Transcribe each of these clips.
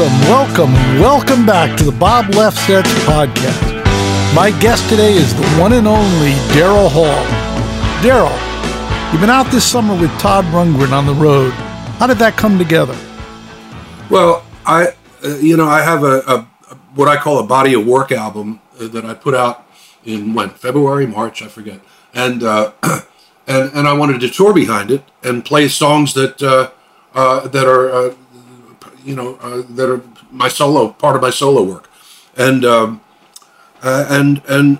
Welcome, welcome, welcome back to the Bob Lefsetz podcast. My guest today is the one and only Daryl Hall. Daryl, you've been out this summer with Todd Rundgren on the road. How did that come together? Well, I, uh, you know, I have a, a, what I call a body of work album uh, that I put out in when February, March, I forget, and uh, and and I wanted to tour behind it and play songs that uh, uh, that are uh, you know uh, that are my solo part of my solo work, and um, uh, and and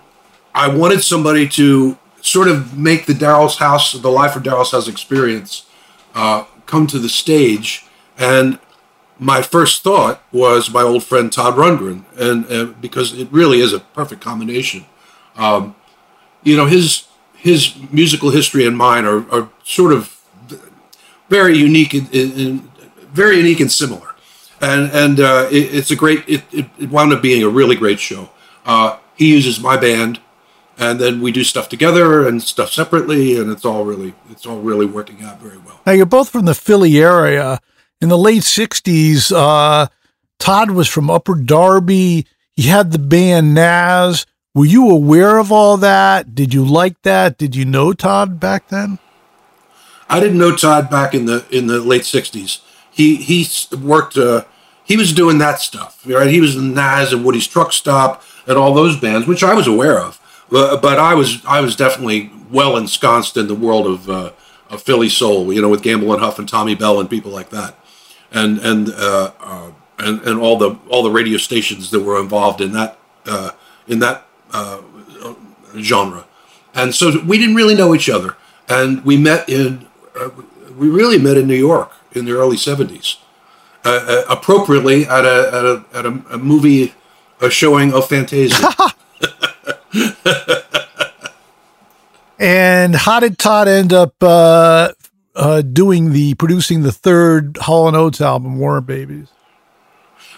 I wanted somebody to sort of make the Daryl's House, the life of Daryl's House experience, come to the stage. And my first thought was my old friend Todd Rundgren, and because it really is a perfect combination. Um, you know his his musical history and mine are, are sort of very unique very unique and similar and and uh, it, it's a great. It, it, wound up being a really great show. Uh, he uses my band, and then we do stuff together and stuff separately, and it's all really it's all really working out very well. Now you're both from the Philly area. In the late '60s, uh, Todd was from Upper Darby. He had the band Nazz. Were you aware of all that? Did you like that? Did you know Todd back then? I didn't know Todd back in the in the late '60s he he worked. Uh, he was doing that stuff, right? He was in Nazz and Woody's Truck Stop and all those bands, which I was aware of. But, but I was I was definitely well ensconced in the world of uh, of Philly soul, you know, with Gamble and Huff and Tommy Bell and people like that, and and uh, uh, and and all the all the radio stations that were involved in that uh, in that uh, genre, and so we didn't really know each other, and we met in uh, we really met in New York in the early 70s, uh, uh, appropriately at a, at a, at a, a movie a showing of Fantasia. and how did Todd end up uh, uh, doing the producing the third Hall and Oates album, War Babies?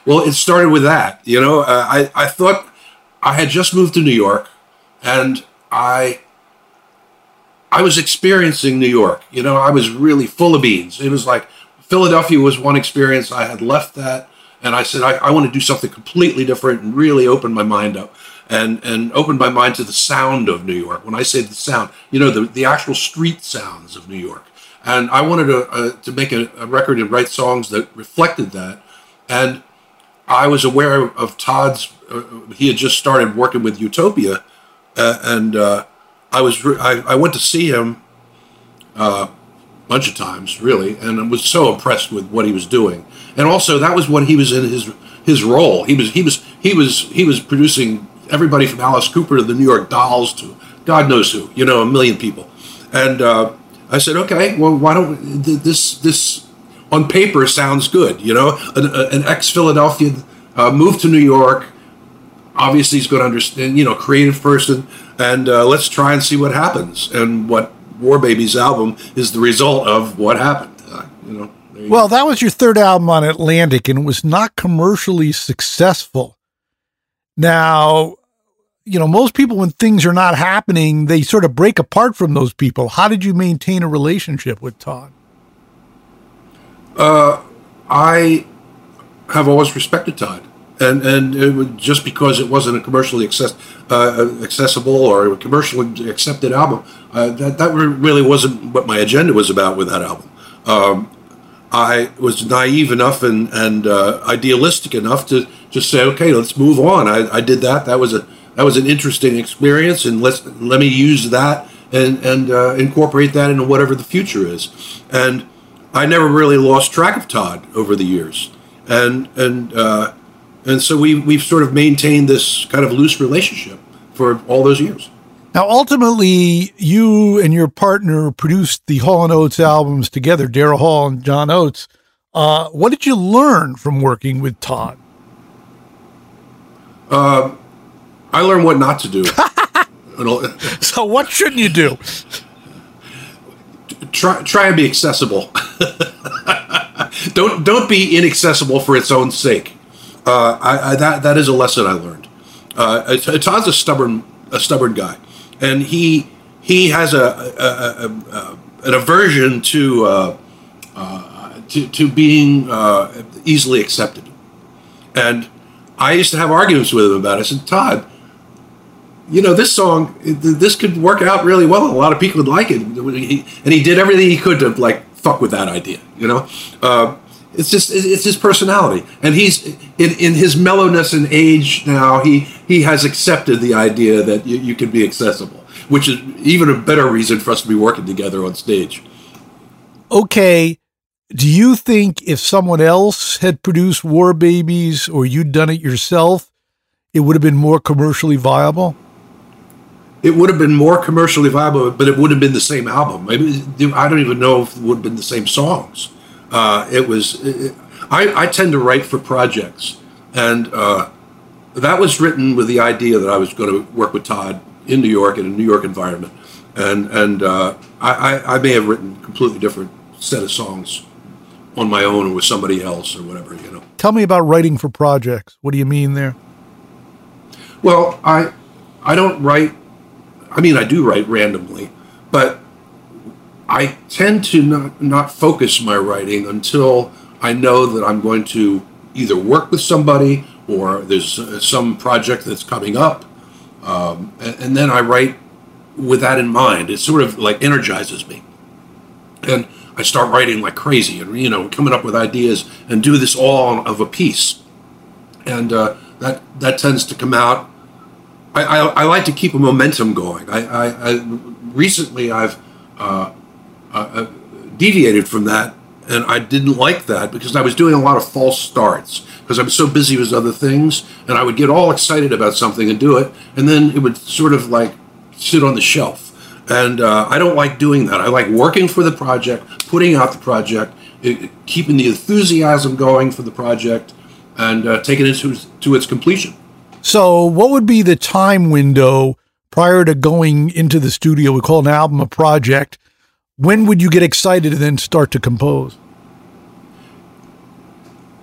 Well, it started with that. You know, uh, I I thought I had just moved to New York, and I I was experiencing New York. You know, I was really full of beans. It was like Philadelphia was one experience. I had left that, and I said I, I want to do something completely different and really open my mind up and and open my mind to the sound of New York. When I say the sound, you know, the the actual street sounds of New York. And I wanted to uh, to make a, a, record and write songs that reflected that. And I was aware of Todd's. Uh, he had just started working with Utopia, uh, and uh, I was re- I, I, went to see him uh, bunch of times, really, and I was so impressed with what he was doing. And also, that was when he was in his his role. He was he was he was he was producing everybody from Alice Cooper to the New York Dolls to God knows who, you know, a million people. And uh, I said, okay, well, why don't this this on paper sounds good, you know, an, an ex Philadelphia uh, moved to New York. Obviously he's going to understand, you know, creative person, and uh, let's try and see what happens. And what War Babies album is the result of what happened. Uh, you know. You well, go. that was your third album on Atlantic, and it was not commercially successful. Now, you know, most people, when things are not happening, they sort of break apart from those people. How did you maintain a relationship with Todd? Uh, I have always respected Todd and and it was just because it wasn't a commercially access, uh, accessible or a commercially accepted album, uh, that that really wasn't what my agenda was about with that album. Um, I was naive enough and and uh, idealistic enough to just say, okay, let's move on. I, I did that. That was a that was an interesting experience, and let's let me use that and and uh, incorporate that into whatever the future is. And I never really lost track of Todd over the years, and and uh, and so we we've sort of maintained this kind of loose relationship for all those years. Now, ultimately, you and your partner produced the Hall and Oates albums together, Daryl Hall and John Oates. Uh, what did you learn from working with Todd? Uh, I learned what not to do. so, what shouldn't you do? Try try and be accessible. don't don't be inaccessible for its own sake. Uh, I, I, that that is a lesson I learned. Uh, Todd's a stubborn a stubborn guy, and he he has a, a, a an aversion to, uh, uh to to being uh, easily accepted. And I used to have arguments with him about it. I said, Todd, you know, this song, this could work out really well. A lot of people would like it. And he did everything he could to like fuck with that idea, you know? It's just it's his personality, and he's in, in his mellowness and age now. He he has accepted the idea that you, you can be accessible, which is even a better reason for us to be working together on stage. Okay, do you think if someone else had produced War Babies or you'd done it yourself, it would have been more commercially viable? It would have been more commercially viable, but it would have been the same album. Maybe I don't even know if it would have been the same songs. Uh, it was. It, I, I, tend to write for projects, and uh, that was written with the idea that I was going to work with Todd in New York in a New York environment, and and uh, I, I, may have written a completely different set of songs on my own or with somebody else or whatever you know. Tell me about writing for projects. What do you mean there? Well, I I don't write. I mean, I do write randomly, but I tend to not, not focus my writing until I know that I'm going to either work with somebody or there's uh, some project that's coming up. Um, and, and, then I write with that in mind. It sort of like energizes me. And I start writing like crazy and, you know, coming up with ideas and do this all of a piece. And uh, that, that tends to come out. I, I, I, like to keep a momentum going. I, I, I recently I've uh, uh, uh, deviated from that, and I didn't like that because I was doing a lot of false starts because I was so busy with other things, and I would get all excited about something and do it, and then it would sort of like sit on the shelf. And uh, I don't like doing that. I like working for the project, putting out the project, it, keeping the enthusiasm going for the project, and uh, taking it to, to its completion. So, what would be the time window prior to going into the studio? We call an album a project when would you get excited and then start to compose?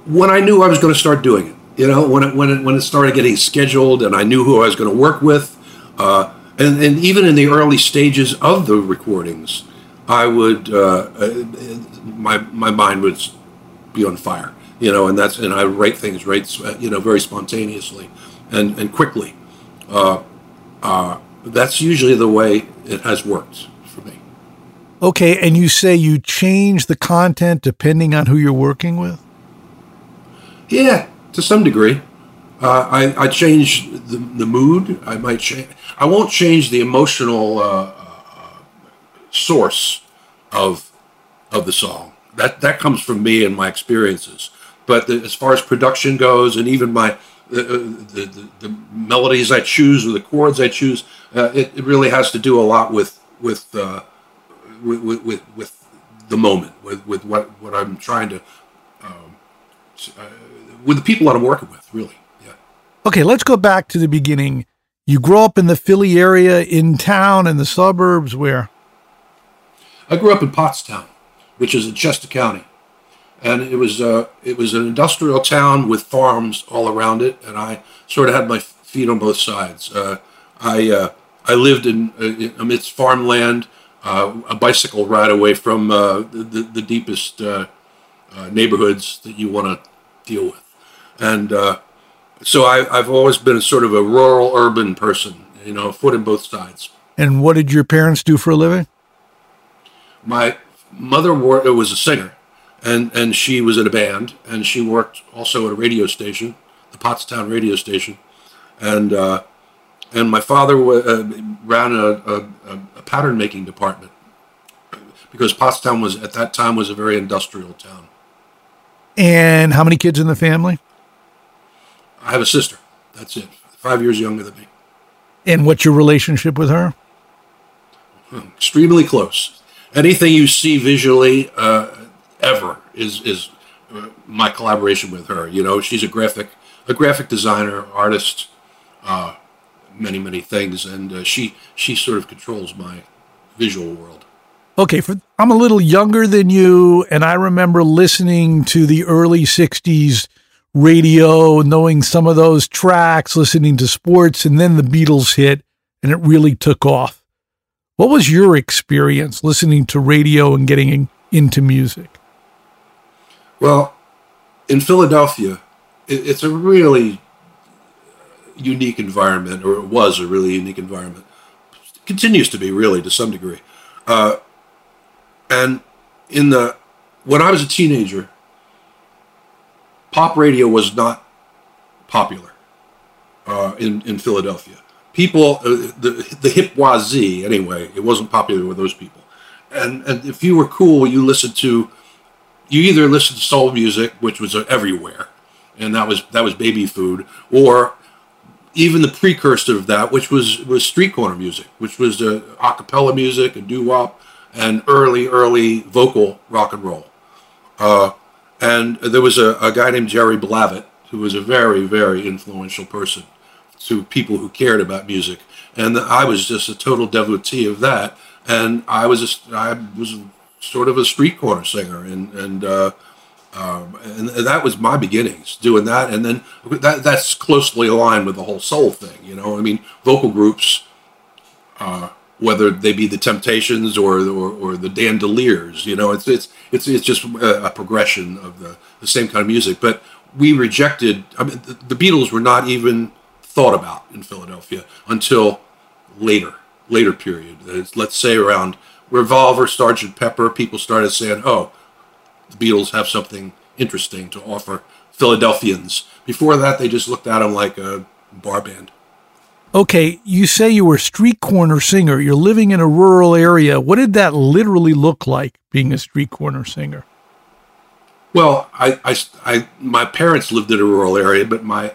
When I knew I was going to start doing it. You know, when it, when it, when it started getting scheduled and I knew who I was going to work with. Uh, and, and even in the early stages of the recordings, I would, uh, uh, my, my mind would be on fire, you know, and that's, and I write things, right, you know, very spontaneously and, and quickly. Uh, uh, that's usually the way it has worked. Okay, and you say you change the content depending on who you're working with? Yeah, to some degree. Uh, I, I change the, the mood. I might change. I won't change the emotional uh, uh, source of of the song. That that comes from me and my experiences. But the, as far as production goes, and even my the, uh, the, the, the, melodies I choose or the chords I choose, uh, it, it really has to do a lot with with uh, with, with, with the moment, with, with what, what I'm trying to, um, uh, with the people that I'm working with, really. Yeah. Okay, let's go back to the beginning. You grew up in the Philly area, in town, in the suburbs, where? I grew up in Pottstown, which is in Chester County, and it was uh, it was an industrial town with farms all around it, and I sort of had my feet on both sides. Uh, I uh, I lived in, uh, amidst farmland, uh, a bicycle ride away from uh, the, the deepest neighborhoods that you want to deal with, and so I, I've always been a sort of a rural urban person, you know, a foot in both sides. And what did your parents do for a living? My mother was a singer, and and she was in a band, and she worked also at a radio station, the Pottstown radio station, and uh, and my father uh, ran a, a, a, pattern making department because Pottstown was at that time was a very industrial town. And how many kids in the family? I have a sister. That's it. Five years younger than me. And what's your relationship with her? Extremely close. Anything you see visually uh, ever is is uh, my collaboration with her. You know, she's a graphic a graphic designer, artist, uh, many many things, and uh, she she sort of controls my visual world. Okay, for, I'm a little younger than you, and I remember listening to the early '60s radio, knowing some of those tracks, listening to sports, and then the Beatles hit, and it really took off. What was your experience listening to radio and getting into music? Well, in Philadelphia, it's a really unique environment, or it was a really unique environment. Continues to be, really, to some degree. Uh, and in the when I was a teenager, pop radio was not popular uh, in in Philadelphia. People, uh, the the hip wazee anyway, it wasn't popular with those people. And and if you were cool, you listened to, you either listened to soul music, which was everywhere, and that was that was baby food, or even the precursor of that, which was was street corner music, which was uh, a cappella music, a doo wop, and early early vocal rock and roll. Uh, and there was a, a guy named Jerry Blavat who was a very, very influential person to people who cared about music. And I was just a total devotee of that. And I was a, I was sort of a street corner singer, and and uh, um, and that was my beginnings doing that. And then that that's closely aligned with the whole soul thing. You know, I mean, vocal groups. Uh, whether they be the Temptations or or, or the Dandeliers. You know, it's it's it's it's just a, a, progression of the, the same kind of music. But we rejected. I mean, the, the, Beatles were not even thought about in Philadelphia until later, later period. It's, let's say around Revolver, Sergeant Pepper. People started saying, "Oh, the Beatles have something interesting to offer Philadelphians." Before that, they just looked at them like a bar band. Okay, you say you were a street corner singer. You're living in a rural area. What did that literally look like, being a street corner singer? Well, I, I, I, my parents lived in a rural area, but my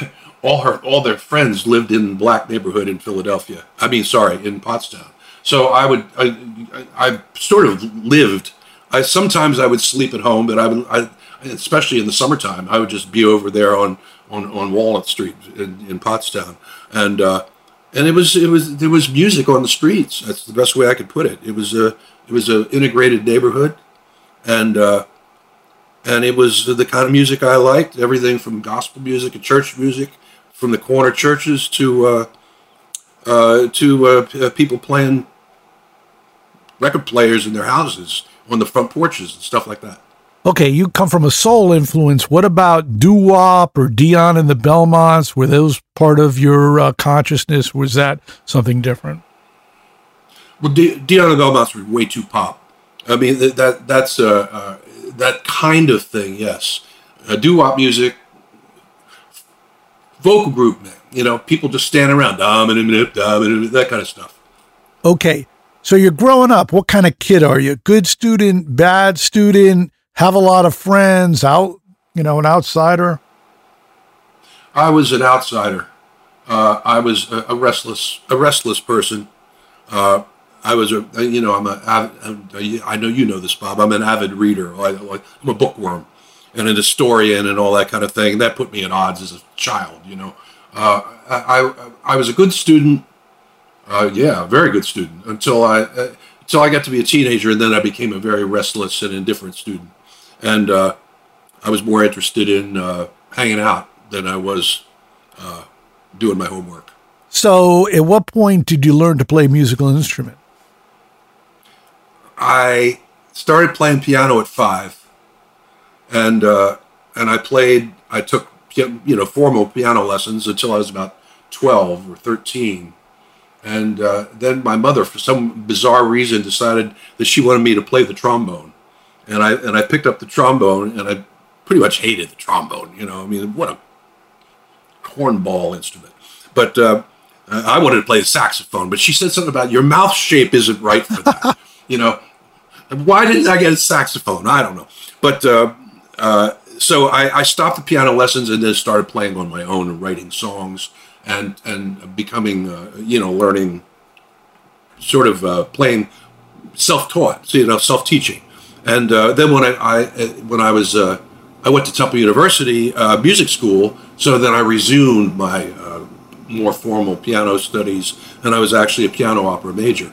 all her all their friends lived in black neighborhood in Philadelphia. I mean, sorry, in Pottstown. So I would, I, I, sort of lived. I sometimes I would sleep at home, but I would, I, especially in the summertime, I would just be over there on on, on Walnut Street in, in Pottstown and uh, and it was it was there was music on the streets. That's the best way I could put it. It was a it was an integrated neighborhood, and uh, and it was the kind of music I liked. Everything from gospel music and church music, from the corner churches to uh, uh, to uh, people playing record players in their houses on the front porches and stuff like that okay, you come from a soul influence. What about doo wop or Dion and the Belmonts? Were those part of your uh, consciousness? Was that something different? Well, D- Dion and the Belmonts were way too pop. I mean, that, that that's uh, uh, that kind of thing. Yes, uh, doo wop music, vocal group, man. You know, people just stand around, dominant, dominant, that kind of stuff. Okay, so you're growing up. What kind of kid are you? Good student, bad student? have a lot of friends, out, you know, an outsider? I was an outsider. Uh, I was a, a, restless, a restless person. Uh, I was a, you know, I'm a, I know you know this, Bob. I'm an avid reader. I, am a bookworm and a historian and all that kind of thing. That put me at odds as a child, you know. Uh, I, I, I was a good student. Uh, yeah, very good student until I uh, until I got to be a teenager, and then I became a very restless and indifferent student. And uh, I was more interested in uh, hanging out than I was uh, doing my homework. So, at what point did you learn to play a musical instrument? I started playing piano at five, and uh, and I played. I took you know formal piano lessons until I was about twelve or thirteen, and uh, then my mother, for some bizarre reason, decided that she wanted me to play the trombone, and I and I picked up the trombone, and I pretty much hated the trombone. You know, I mean, what a cornball instrument. But uh, I wanted to play the saxophone, but she said something about your mouth shape isn't right for that. you know, why didn't I get a saxophone? I don't know. But uh, uh, so I, I, stopped the piano lessons and then started playing on my own and writing songs and and becoming uh, you know learning sort of uh, playing self-taught, so, you know, self-teaching. And uh, then when I, I, when I was I went to Temple University music school, so then I resumed my more formal piano studies, and I was actually a piano opera major,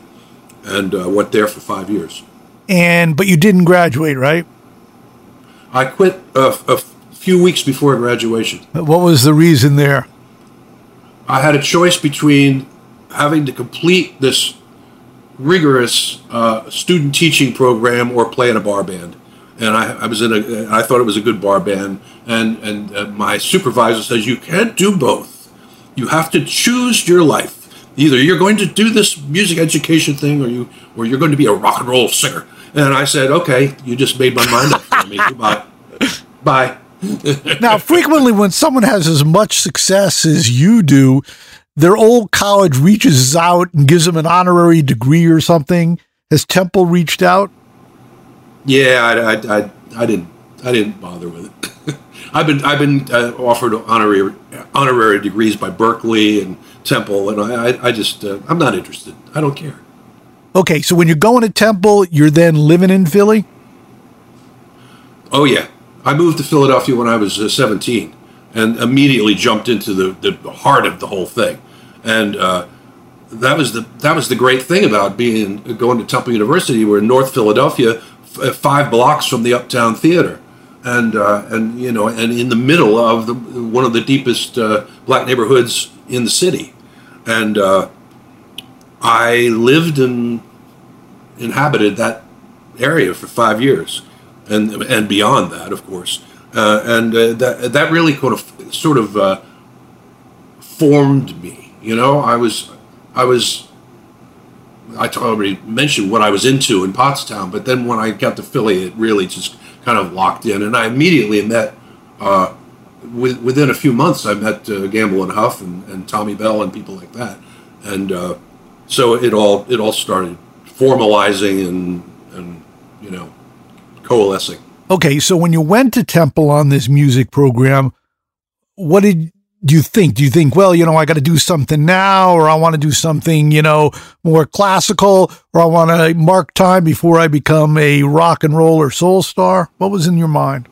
and went there for five years and but you didn't graduate, right? I quit a, a few weeks before graduation. What was the reason there? I had a choice between having to complete this rigorous uh, student teaching program or play in a bar band. And I, I, was in a, I thought it was a good bar band. And, and uh, my supervisor says, You can't do both. You have to choose your life. Either you're going to do this music education thing or, you, or you're going to be a rock and roll singer. And I said, okay, you just made my mind up for me. Goodbye. Bye. now, frequently when someone has as much success as you do, their old college reaches out and gives them an honorary degree or something. Has Temple reached out? Yeah, I, I, I, I didn't. I didn't bother with it. I've been I've been uh, offered honorary honorary degrees by Berklee and Temple, and I I, just uh, I'm not interested. I don't care. Okay, so when you're going to Temple, you're then living in Philly? Oh, yeah. I moved to Philadelphia when I was uh, 17 and immediately jumped into the, the heart of the whole thing. And uh, that was the that was the great thing about being going to Temple University. We're in North Philadelphia, f- uh, five blocks from the Uptown Theater, and uh, and you know, and in the middle of the, one of the deepest uh, black neighborhoods in the city, and uh, I lived and inhabited that area for five years, and and beyond that, of course. Uh, and uh, that that really kind of sort of uh, formed me. You know, I was I was I already mentioned what I was into in Pottstown, but then when I got to Philly, it really just kind of locked in, and I immediately met. Uh, with, within a few months, I met uh, Gamble and Huff and, and Tommy Bell and people like that, and uh, so it all it all started formalizing and and you know coalescing. Okay, so when you went to Temple on this music program, what did you think? Do you think, well, you know, I got to do something now, or I want to do something, you know, more classical, or I want to mark time before I become a rock and roll or soul star? What was in your mind?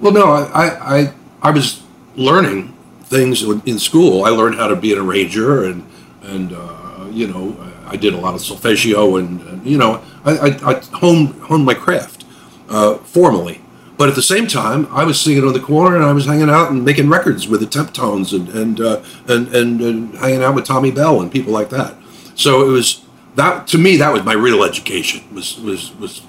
Well, no, I I I was learning things in school. I learned how to be an arranger and and uh, you know, I did a lot of solfeggio and, and you know, I, I, I, honed, honed my craft uh, formally. But at the same time, I was singing on the corner and I was hanging out and making records with the Temptones and and, uh, and, and and hanging out with Tommy Bell and people like that. So it was that to me that was my real education was was was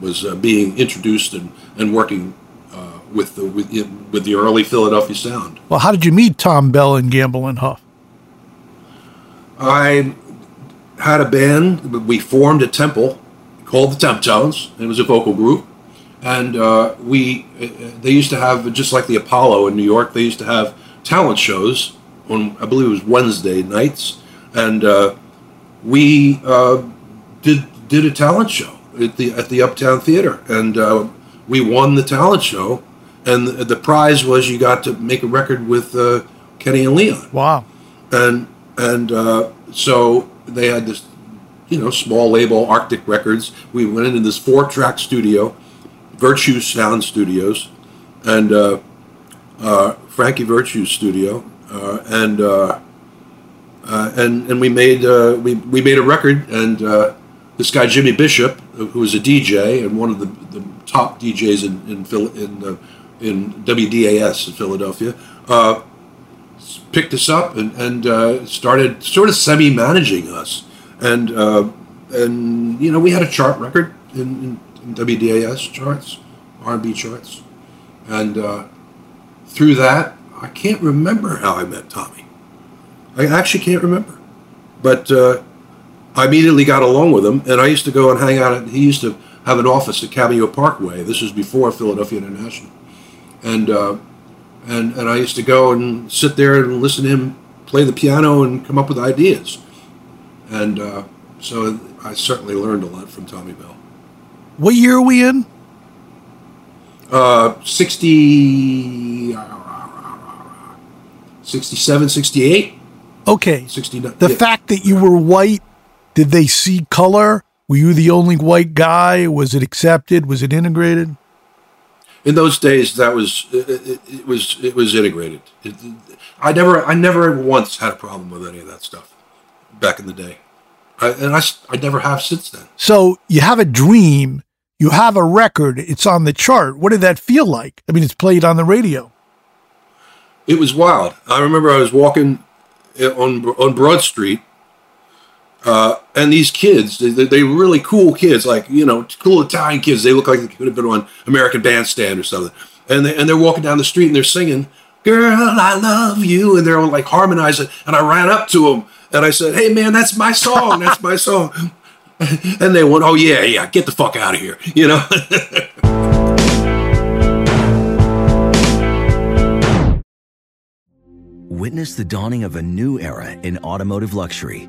was uh, being introduced and and working uh, with the with, with the early Philadelphia sound. Well, how did you meet Tom Bell and Gamble and Huff? I had a band. We formed a temple called the Temptones. It was a vocal group, and uh, we they used to have just like the Apollo in New York. They used to have talent shows on I believe it was Wednesday nights, and uh, we uh, did did a talent show at the at the Uptown Theater, and uh, we won the talent show. And the, the, prize was you got to make a record with uh, Kenny and Leon. Wow! And and uh, so they had this, you know, small label, Arctic Records. We went into this four-track studio, Virtue Sound Studios, and uh, uh, Frankie Virtue's studio, uh, and uh, uh, and and we made uh, we we made a record, and this guy Jimmy Bishop, who was a DJ and one of the, the top DJs in in in, in WDAS in Philadelphia, picked us up and and uh, started sort of semi managing us, and uh, and you know we had a chart record in, in, WDAS charts, R&B charts, and uh, through that I can't remember how I met Tommy. I actually can't remember. But uh, I immediately got along with him, and I used to go and hang out. At, he used to have an office at Cameo Parkway. This was before Philadelphia International, and uh, and and I used to go and sit there and listen to him play the piano and come up with ideas, and uh, so I certainly learned a lot from Tommy Bell. What year are we in? Uh, 60, 67, 68. Okay. 69. The yeah. fact that you were white, did they see color? Were you the only white guy? Was it accepted? Was it integrated? In those days that was it, it, it was it was integrated it, i never i never once had a problem with any of that stuff back in the day I, and I, I never have since then So you have a dream, you have a record, it's on the chart. What did that feel like? I mean, it's played on the radio. it was wild i remember i was walking eh, on on broad street uh, and these kids they, they were really cool kids like you know cool italian kids. They look like they could have been on american bandstand or something. And, they, and they're walking down the street and they're singing girl i love you. And they're all like harmonizing. And i ran up to them and i said hey man that's my song that's my song. And they went oh yeah yeah get the fuck out of here you know? Witness the dawning of a new era in automotive luxury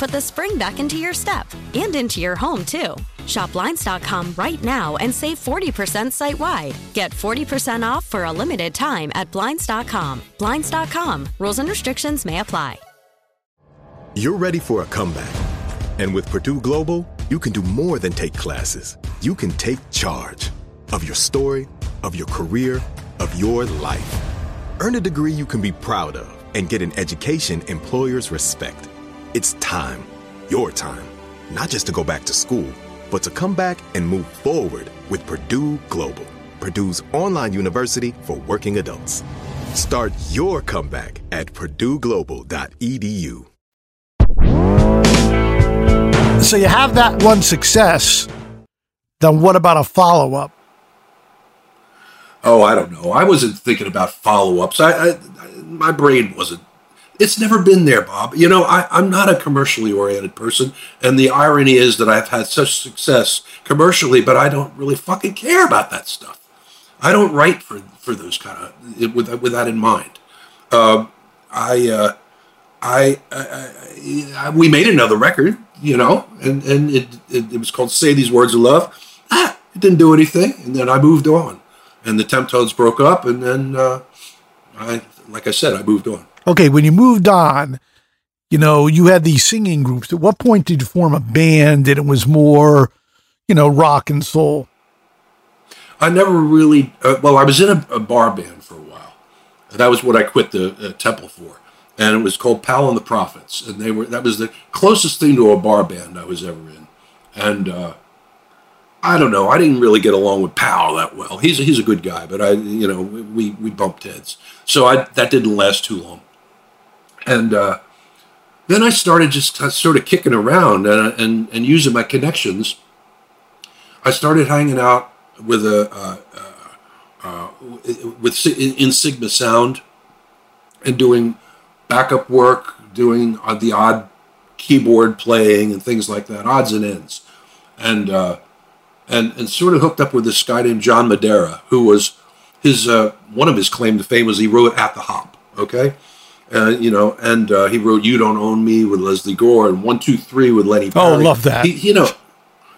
put the spring back into your step and into your home, too. Shop Blinds.com right now and save 40% site wide. Get 40% off for a limited time at Blinds.com. Blinds.com. Rules and restrictions may apply. You're ready for a comeback. And with Purdue Global, you can do more than take classes. You can take charge of your story, of your career, of your life. Earn a degree you can be proud of and get an education employers respect. It's time, your time, not just to go back to school, but to come back and move forward with Purdue Global, Purdue's online university for working adults. Start your comeback at purdueglobal.edu. So you have that one success. Then what about a follow up? Oh, I don't know. I wasn't thinking about follow ups. I, I, I, my brain wasn't. It's never been there, Bob. You know, I, I'm not a commercially oriented person, and the irony is that I've had such success commercially, but I don't really fucking care about that stuff. I don't write for for those kind of with with that in mind. Uh, I uh, I, I, I, we made another record, you know, and and it, it, it was called "Say These Words of Love." Ah, it didn't do anything, and then I moved on, and the Temptones broke up, and then uh, I, like I said, I moved on. Okay, when you moved on, you know, you had these singing groups. At what point did you form a band and it was more, you know, rock and soul? I never really, uh, well, I was in a, a, bar band for a while. That was what I quit the uh, Temple for. And it was called Pal and the Prophets. And they were, that was the closest thing to a bar band I was ever in. And, uh, I don't know. I didn't really get along with Powell that well. He's a, he's a good guy, but I, you know, we, we bumped heads. So I, that didn't last too long. And, uh, then I started just sort of kicking around and, and, and using my connections. I started hanging out with a uh, uh, uh with in Sigma Sound and doing backup work, doing uh, the odd keyboard playing and things like that, odds and ends, and uh, and and sort of hooked up with this guy named John Madara, who was his uh, one of his claim to fame was he wrote at the Hop. Okay, uh, you know, and uh, he wrote "You Don't Own Me" with Lesley Gore and "One Two Three with Lenny. Barry. Oh, love that. He, you know,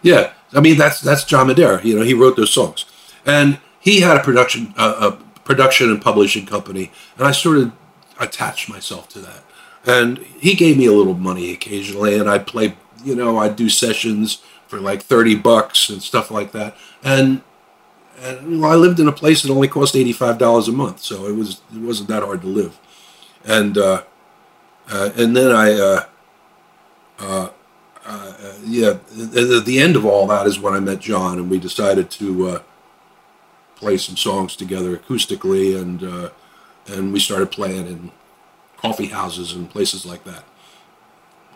yeah. I mean, that's that's John Madara. You know, he wrote those songs, and he had a production uh, a production and publishing company, and I sort of attached myself to that. And he gave me a little money occasionally, and I'd play. You know, I'd do sessions for like thirty bucks and stuff like that, and and you know, I lived in a place that only cost eighty five dollars a month, so it was it wasn't that hard to live and uh, uh, and then I, uh, uh, uh yeah, at the end of all that is when I met John, and we decided to play some songs together acoustically, and and we started playing in coffee houses and places like that.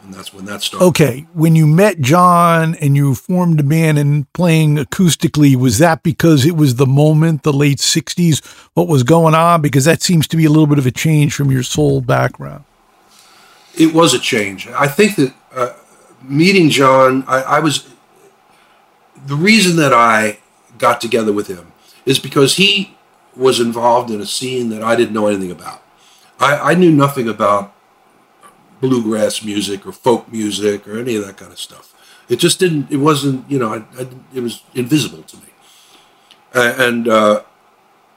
And that's when that started. Okay, when you met John and you formed a band and playing acoustically, was that because it was the moment, the late '60s, what was going on? Because that seems to be a little bit of a change from your soul background. It was a change. I think that uh, meeting John, I, I was the reason that I got together with him is because he was involved in a scene that I didn't know anything about. I, I knew nothing about bluegrass music or folk music or any of that kind of stuff. It just didn't. It wasn't. You know, I, I, it was invisible to me, and uh,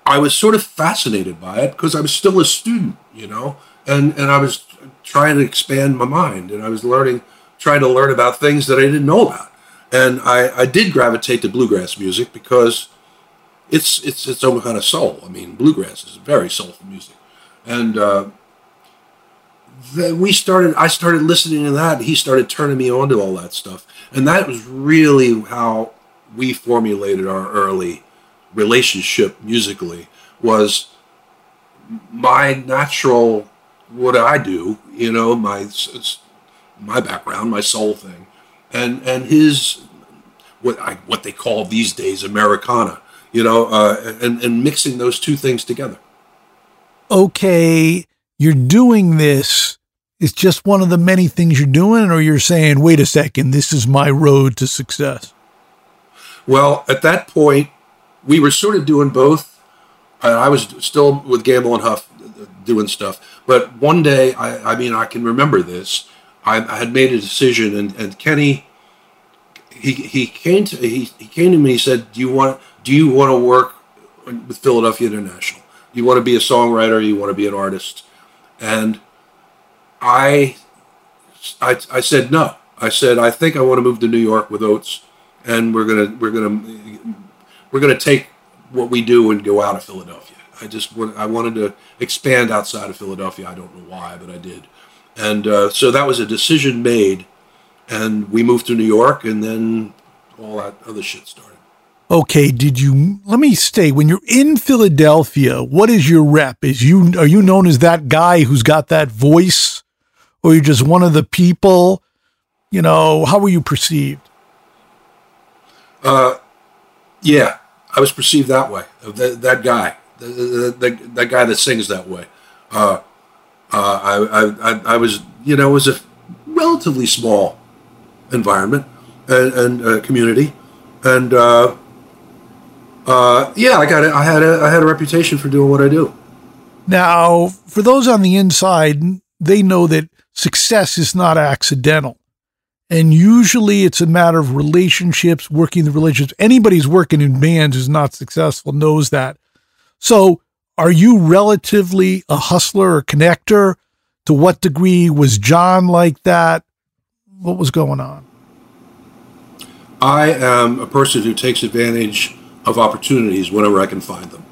I was sort of fascinated by it because I was still a student. You know, and and I was trying to expand my mind, and I was learning, trying to learn about things that I didn't know about, and I I did gravitate to bluegrass music because it's it's its own kind of soul. I mean, bluegrass is very soulful music, and uh, we started i started listening to that he started turning me on to all that stuff. And that was really how we formulated our early relationship musically was my natural what i do you know my my background my soul thing and and his what I, what they call these days americana you know uh, and and mixing those two things together. Okay you're doing this is just one of the many things you're doing, or you're saying, wait a second, this is my road to success? Well, at that point, we were sort of doing both. I was still with Gamble and Huff doing stuff. But one day, I, I mean, I can remember this. I, I had made a decision, and, and Kenny, he, he came to he, he came to me. He said, "Do you want do you want to work with Philadelphia International? Do you want to be a songwriter? you want to be an artist?" And I, I, I said no. I said I think I want to move to New York with Oates, and we're gonna we're gonna we're gonna take what we do and go out of Philadelphia. I just I wanted to expand outside of Philadelphia. I don't know why, but I did, and uh, so that was a decision made, and we moved to New York, and then all that other shit started. Okay, did you let me stay when you're in Philadelphia? What is your rep? Is you are you known as that guy who's got that voice? Or you're just one of the people? You know, how were you perceived? Uh, yeah, I was perceived that way. That, that guy, that, that guy that sings that way. Uh, uh, I, I, I was, you know, it was a relatively small environment and, and uh, community, and uh, uh, yeah, I got it. I had a, I had a reputation for doing what I do. Now, for those on the inside, they know that success is not accidental. And usually it's a matter of relationships, working the relationships. Anybody's working in bands who's not successful knows that. So are you relatively a hustler or connector? To what degree was John like that? What was going on? I am a person who takes advantage of opportunities whenever I can find them,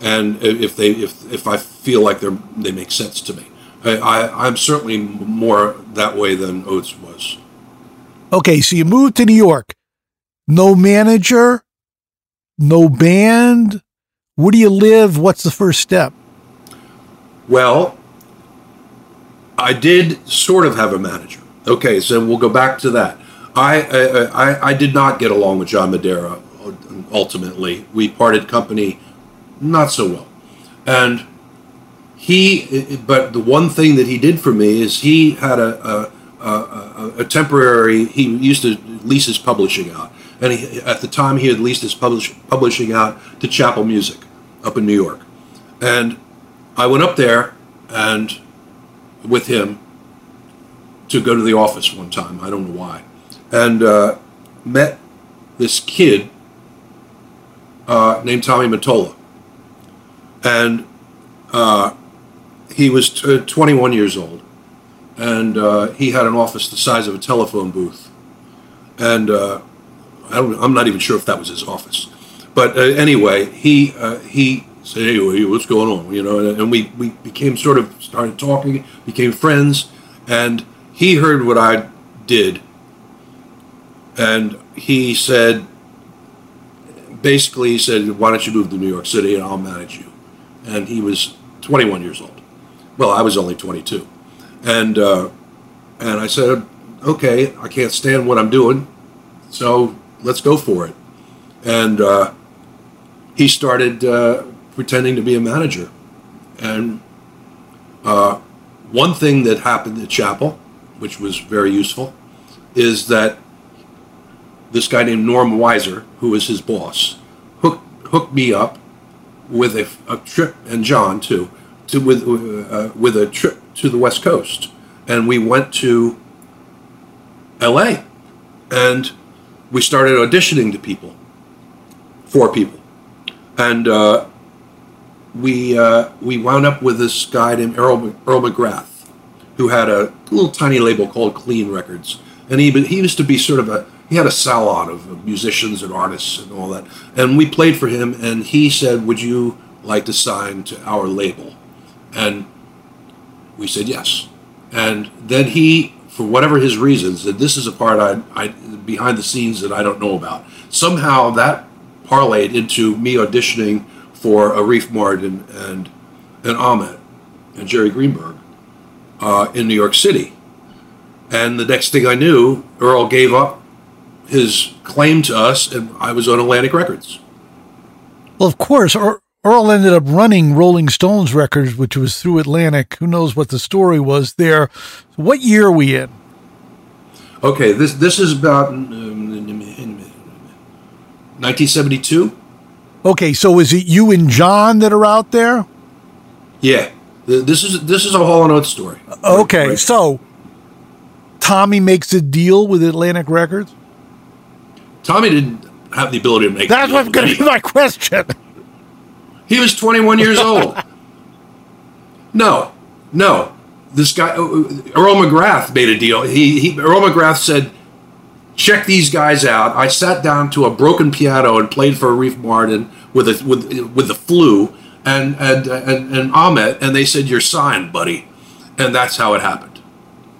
and if they if if I feel like they they make sense to me. I, I I'm certainly more that way than Oates was. Okay, so you moved to New York. No manager, no band. Where do you live? What's the first step? Well, I did sort of have a manager. Okay, so we'll go back to that. I, I, I did not get along with John Madara. Ultimately, we parted company not so well, and he. But the one thing that he did for me is he had a a, a, a temporary. He used to lease his publishing out, and he, at the time he had leased his publish, publishing out to Chappell Music up in New York, and I went up there and with him to go to the office one time. I don't know why and uh, met this kid uh, named Tommy Mottola. And uh, he was t- 21 years old. And uh, he had an office the size of a telephone booth. And uh, I am not even sure if that was his office. But uh, anyway, he he said, "Hey, what's going on?" You know, and, and we we became sort of started talking, became friends, and he heard what I did and he said, basically, he said, "Why don't you move to New York City and I'll manage you?" And he was 21 years old. Well, I was only 22, and uh, and I said, "Okay, I can't stand what I'm doing, so let's go for it." And uh, he started uh, pretending to be a manager, and uh, one thing that happened at Chappell, which was very useful, is that this guy named Norm Weiser, who was his boss, hooked hooked me up with a, a trip, and John too, to with uh, with a trip to the West Coast, and we went to L.A. and we started auditioning to people, four people, and uh, we uh, we wound up with this guy named Earl, Earl McGrath, who had a little tiny label called Clean Records, and he he used to be sort of a he had a salon of musicians and artists and all that. And we played for him, and he said, "Would you like to sign to our label?" And we said yes. And then he, for whatever his reasons, and this is a part I, I behind the scenes that I don't know about. Somehow that parlayed into me auditioning for Arif Mardin and and Ahmet and Jerry Greenberg uh, in New York City. And the next thing I knew, Earl gave up his claim to us, and I was on Atlantic Records. Well, of course, Earl ended up running Rolling Stones Records, which was through Atlantic. Who knows what the story was there? What year are we in? Okay, this this is about um, 1972. Okay, so is it you and John that are out there? Yeah, this is this is a Hall and Oates story. Okay, right, so Tommy makes a deal with Atlantic Records. Tommy didn't have the ability to make. That's what's going to be my question. He was 21 years old. No, no. This guy, uh, Earl McGrath, made a deal. He, he Earl McGrath said, "Check these guys out." I sat down to a broken piano and played for Arif Mardin with a with with the flu and and and and Ahmet, and they said, "You're signed, buddy," and that's how it happened.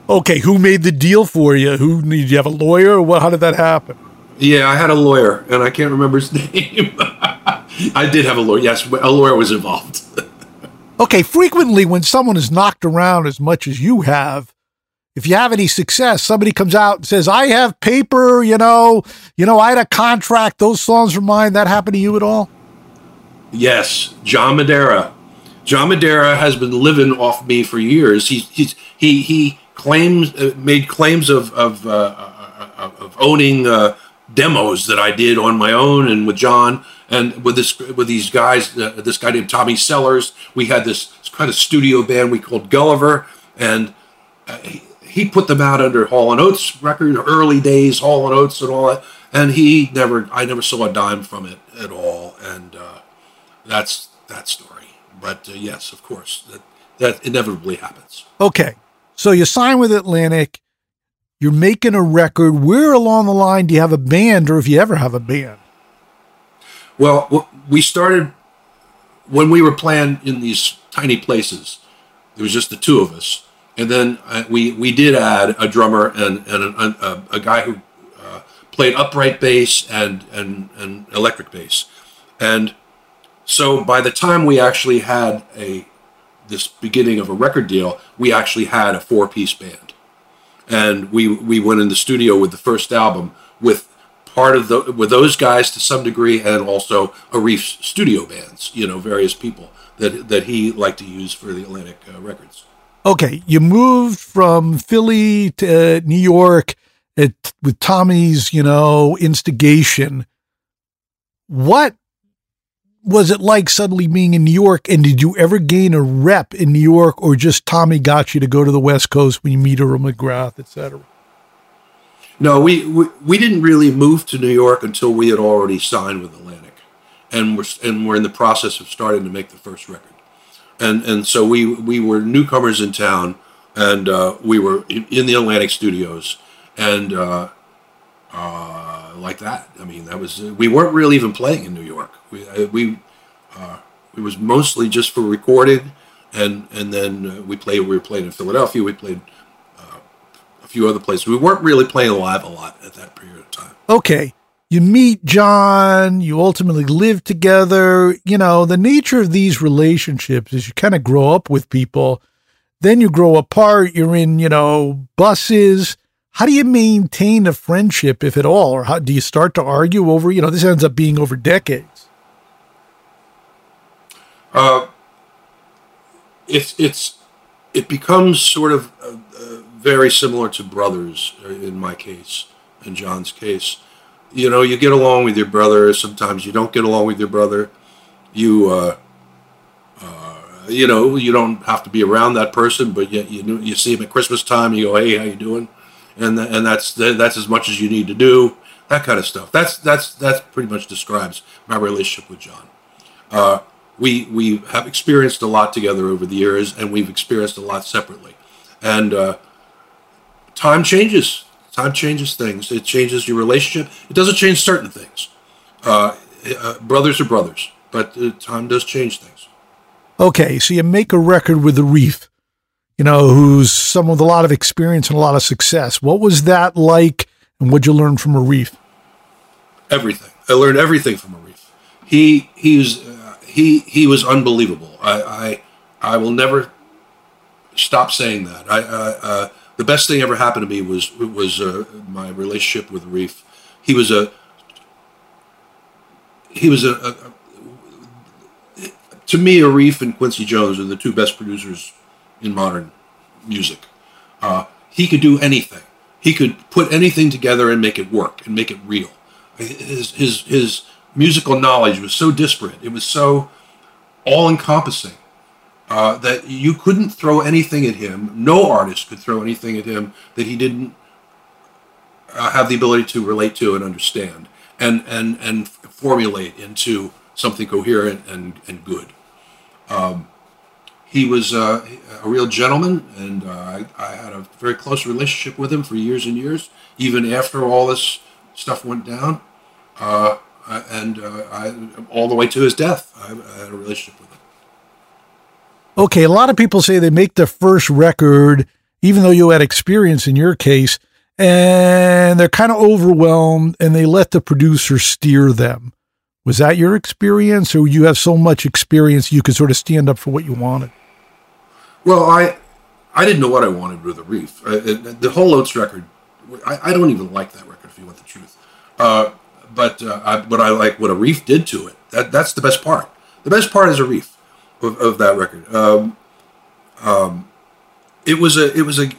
Okay, who made the deal for you? Who did you have a lawyer? Or what? How did that happen? Yeah, I had a lawyer, and I can't remember his name. I did have a lawyer. Yes, a lawyer was involved. okay, frequently when someone is knocked around as much as you have, if you have any success, somebody comes out and says, "I have paper," you know, you know, I had a contract. Those songs are mine. That happened to you at all? Yes, John Madara. John Madara has been living off me for years. He he's, he he claims uh, made claims of of, uh, uh, uh of owning uh, demos that I did on my own and with John and with this with these guys. Uh, this guy named Tommy Sellers. We had this kind of studio band we called Gulliver, and uh, he, he put them out under Hall and Oates record, early days Hall and Oates and all that, and he never, I never saw a dime from it at all, and uh, that's that story. But uh, yes, of course, that that inevitably happens. Okay, so you sign with Atlantic, you're making a record. Where along the line do you have a band, or if you ever have a band? Well, we started when we were playing in these tiny places. It was just the two of us and then uh, we we did add a drummer and and a, a, a guy who uh, played upright bass and and and electric bass, and so by the time we actually had a this beginning of a record deal, we actually had a four piece band, and we we went in the studio with the first album with part of the with those guys to some degree and also Arif's studio bands, you know, various people that that he liked to use for the Atlantic uh, records okay, you moved from Philly to uh, New York at, with Tommy's, you know, instigation. What was it like suddenly being in New York? And did you ever gain a rep in New York, or just Tommy got you to go to the West Coast when you meet Earl McGrath, etc.? No, we, we we didn't really move to New York until we had already signed with Atlantic, and we're and we're in the process of starting to make the first record and and so we we were newcomers in town, and uh, we were in the Atlantic Studios, and uh, uh, like that. I mean, that was we weren't really even playing in New York. We uh, we uh, it was mostly just for recording, and and then we played. We were playing in Philadelphia. We played few other places. We weren't really playing live a lot at that period of time. Okay you meet John, you ultimately live together. You know, the nature of these relationships is you kind of grow up with people, then you grow apart, you're in, you know, buses. How do you maintain a friendship, if at all? Or how do you start to argue over, you know, this ends up being over decades? Uh, it's, it's, it becomes sort of uh, uh, very similar to brothers uh, in my case, in John's case you know, you get along with your brother. Sometimes you don't get along with your brother. You, uh, uh, you know, you don't have to be around that person, but yet you you see him at Christmas time. You go, hey, how you doing? And and that's that's as much as you need to do. That kind of stuff. That's that's that's pretty much describes my relationship with John. Uh, we we have experienced a lot together over the years, and we've experienced a lot separately. And uh, time changes Time changes things. It changes your relationship. It doesn't change certain things. Uh, uh, brothers are brothers, but uh, time does change things. Okay, so you make a record with the Reef, you know, who's someone with a lot of experience and a lot of success. What was that like, and what'd you learn from Arif? Everything. I learned everything from Arif. He he was uh, he he was unbelievable. I I I will never stop saying that. I uh, the best thing ever happened to me was was uh, my relationship with Arif. He was a he was a, a, to me, Arif and Quincy Jones are the two best producers in modern music. Uh, he could do anything. He could put anything together and make it work and make it real. His his his musical knowledge was so disparate. It was so all encompassing uh, that you couldn't throw anything at him. No artist could throw anything at him that he didn't uh, have the ability to relate to and understand and and and formulate into something coherent and and good. Um, he was uh, a real gentleman, and uh, I, I, had a very close relationship with him for years and years, even after all this stuff went down, uh, and uh, I, all the way to his death. I, I had a relationship with him okay, a lot of people say they make their first record, even though you had experience in your case, and they're kind of overwhelmed and they let the producer steer them. Was that your experience, or you have so much experience you could sort of stand up for what you wanted? Well, I I didn't know what I wanted with Arif. Uh, the whole Oates record, I, I, don't even like that record, if you want the truth. Uh, but uh, I, but I like what Arif did to it. That that's the best part. The best part is Arif of, of that record. Um, um, it was a it was a,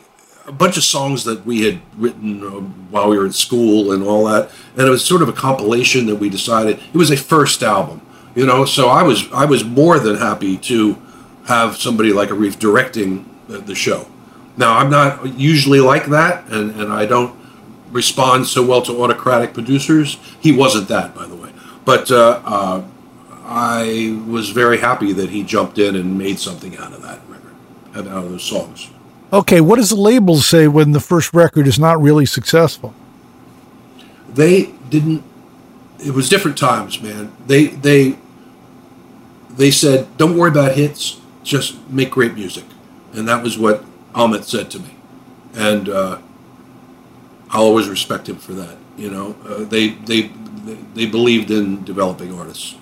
a, bunch of songs that we had written uh, while we were in school and all that, and it was sort of a compilation that we decided it was a first album, you know. So I was I was more than happy to have somebody like Arif directing the, the show. Now, I'm not usually like that, and, and I don't respond so well to autocratic producers. He wasn't that, by the way. But uh, uh, I was very happy that he jumped in and made something out of that record, out of those songs. Okay, what does the label say when the first record is not really successful? They didn't. It was different times, man. They they they said, "Don't worry about hits, just make great music," and that was what Ahmet said to me, and uh, I'll always respect him for that. You know, uh, they, they they believed in developing artists.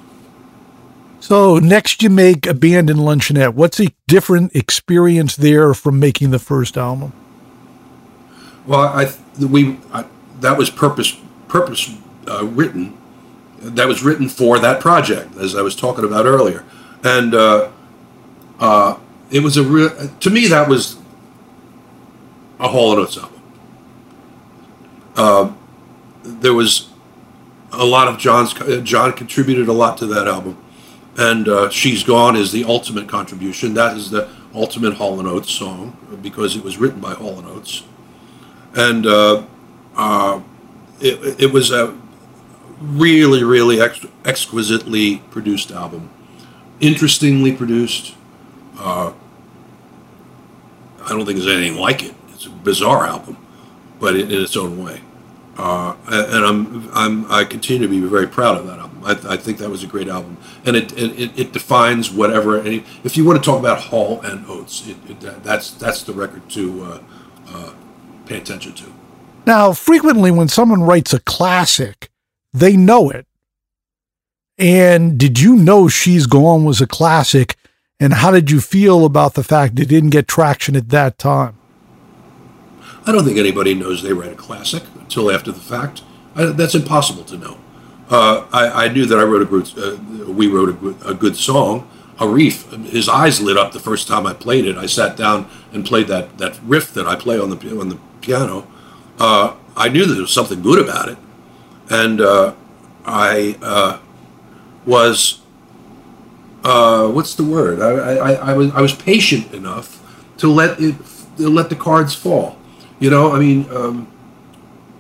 So next, you make Abandoned Luncheonette. What's a different experience there from making the first album? Well, I we I, that was purpose purpose uh, written. That was written for that project, as I was talking about earlier, and uh, uh, it was a real. To me, that was a and Oates album. Uh, there was a lot of John's. John contributed a lot to that album, and uh, "She's Gone" is the ultimate contribution. That is the ultimate Hall Oates song because it was written by Hall and Oates, and uh, uh it, it was a really, really ex- exquisitely produced album, interestingly produced. Uh, I don't think there's anything like it. It's a bizarre album, but in, in its own way. Uh, and I'm, I'm, I continue to be very proud of that album. I, I think that was a great album, and it, it, it defines whatever. Any, if you want to talk about Hall and Oates, it, it, that's that's the record to uh, uh, pay attention to. Now, frequently when someone writes a classic, they know it. And did you know She's Gone was a classic? And how did you feel about the fact it didn't get traction at that time? I don't think anybody knows they write a classic until after the fact. I, that's impossible to know. Uh, I, I, knew that I wrote a good, uh, we wrote a good, a good song. His eyes lit up the first time I played it. I sat down and played that, that riff that I play on the on the piano. Uh, I knew that there was something good about it, and uh, I uh, was what's the word? I, I, I, was I was patient enough to let it to let the cards fall. You know, I mean, um,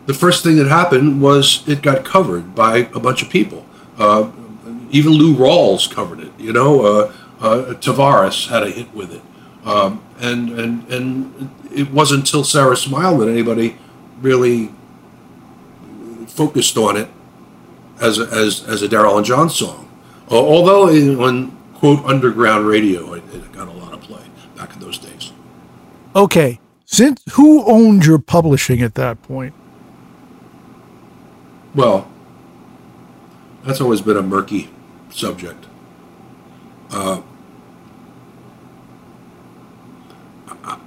the first thing that happened was it got covered by a bunch of people. Uh, even Lou Rawls covered it. You know, uh, uh, Tavares had a hit with it, um, and and and it wasn't until Sara Smile that anybody really focused on it as a, as as a Daryl and John song. Uh, although on quote underground radio, it, it got a lot of play back in those days. Okay, since who owned your publishing at that point? Well, that's always been a murky subject. Uh, I,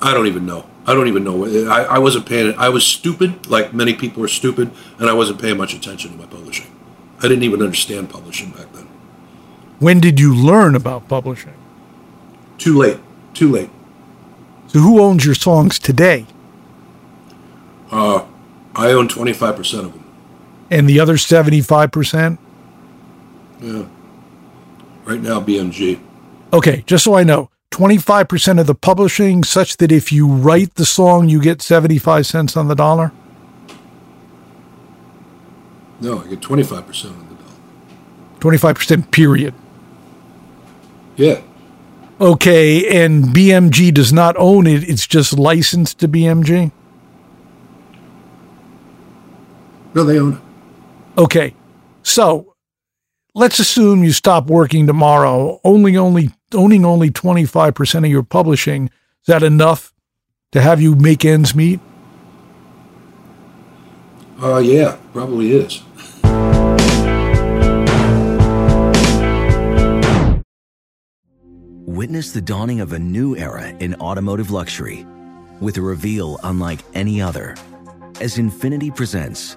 I don't even know. I don't even know. I, I wasn't paying. I was stupid, like many people are stupid, and I wasn't paying much attention to my publishing. I didn't even understand publishing back then. When did you learn about publishing? Too late. Too late. So who owns your songs today? Uh, I own 25% of them. And the other 75%? Yeah. Right now, BMG. Okay, just so I know, 25% of the publishing, such that if you write the song, you get 75 cents on the dollar? No, I get 25% on the dollar. 25% period. Yeah. Okay, and BMG does not own it, it's just licensed to BMG? No, they own it. Okay, so let's assume you stop working tomorrow, only only owning only 25% of your publishing. Is that enough to have you make ends meet? Uh, yeah, probably is. Witness the dawning of a new era in automotive luxury with a reveal unlike any other as Infiniti presents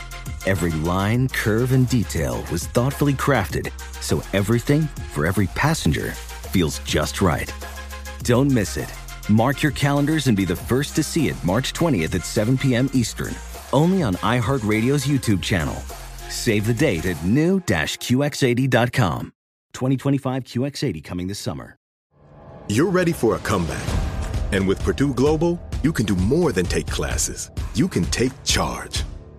Every line, curve, and detail was thoughtfully crafted so everything for every passenger feels just right. Don't miss it. Mark your calendars and be the first to see it March 20th at 7 p.m. Eastern, only on iHeartRadio's YouTube channel. Save the date at new-QX80.com. 2025 QX80 coming this summer. You're ready for a comeback. And with Purdue Global, you can do more than take classes. You can take charge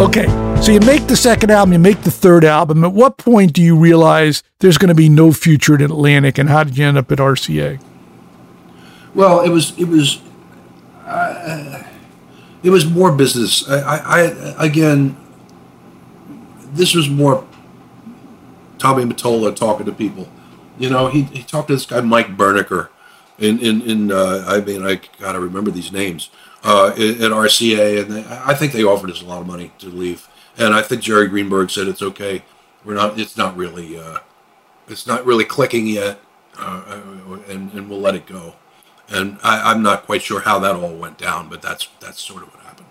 Okay, so you make the second album, you make the third album. At what point do you realize there's going to be no future at Atlantic, and how did you end up at RCA? Well, it was it was uh, it was more business. I, I, I again, this was more Tommy Mottola talking to people. You know, he, he talked to this guy Mike Berniker, in in in. Uh, I mean, I gotta remember these names uh, at RCA, and they, I think they offered us a lot of money to leave. And I think Jerry Greenberg said it's okay. We're not. It's not really. Uh, it's not really clicking yet, uh, and and we'll let it go. And I, I'm not quite sure how that all went down, but that's that's sort of what happened.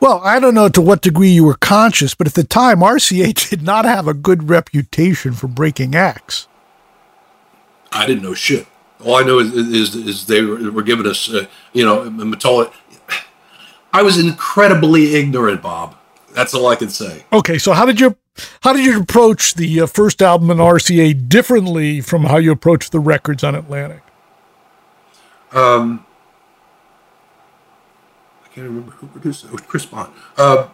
Well, I don't know to what degree you were conscious, but at the time, RCA did not have a good reputation for breaking acts. I didn't know shit. All I know is is, is they were, giving us, uh, you know, Mottola. I was incredibly ignorant, Bob. That's all I can say. Okay, so how did you how did you approach the uh, first album in RCA differently from how you approached the records on Atlantic? Um, I can't remember who produced it. It was Chris Bond. Uh,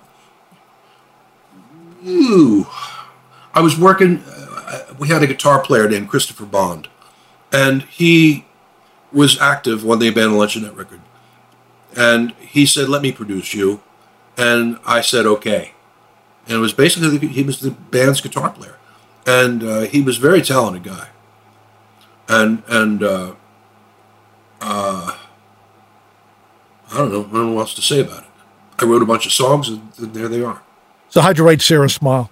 ooh, I was working. Uh, we had a guitar player named Christopher Bond, and he was active when they abandoned Luncheonette record. And he said, "Let me produce you," and I said, "Okay." And it was basically he was the band's guitar player, and uh, he was a very talented guy. And and uh, uh, I don't know. I don't know what else to say about it. I wrote a bunch of songs, and, and there they are. So how'd you write Sara Smile?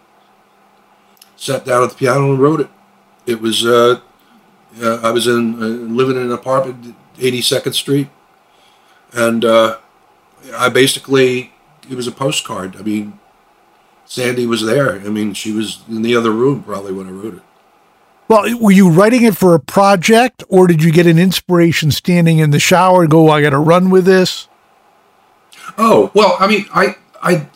Sat down at the piano and wrote it. It was uh, uh, I was in uh, living in an apartment, 82nd Street, and uh, I basically it was a postcard. I mean, Sandy was there. I mean, she was in the other room probably when I wrote it. Well, were you writing it for a project, or did you get an inspiration standing in the shower and go, "I got to run with this"? Oh well, I mean, I, I,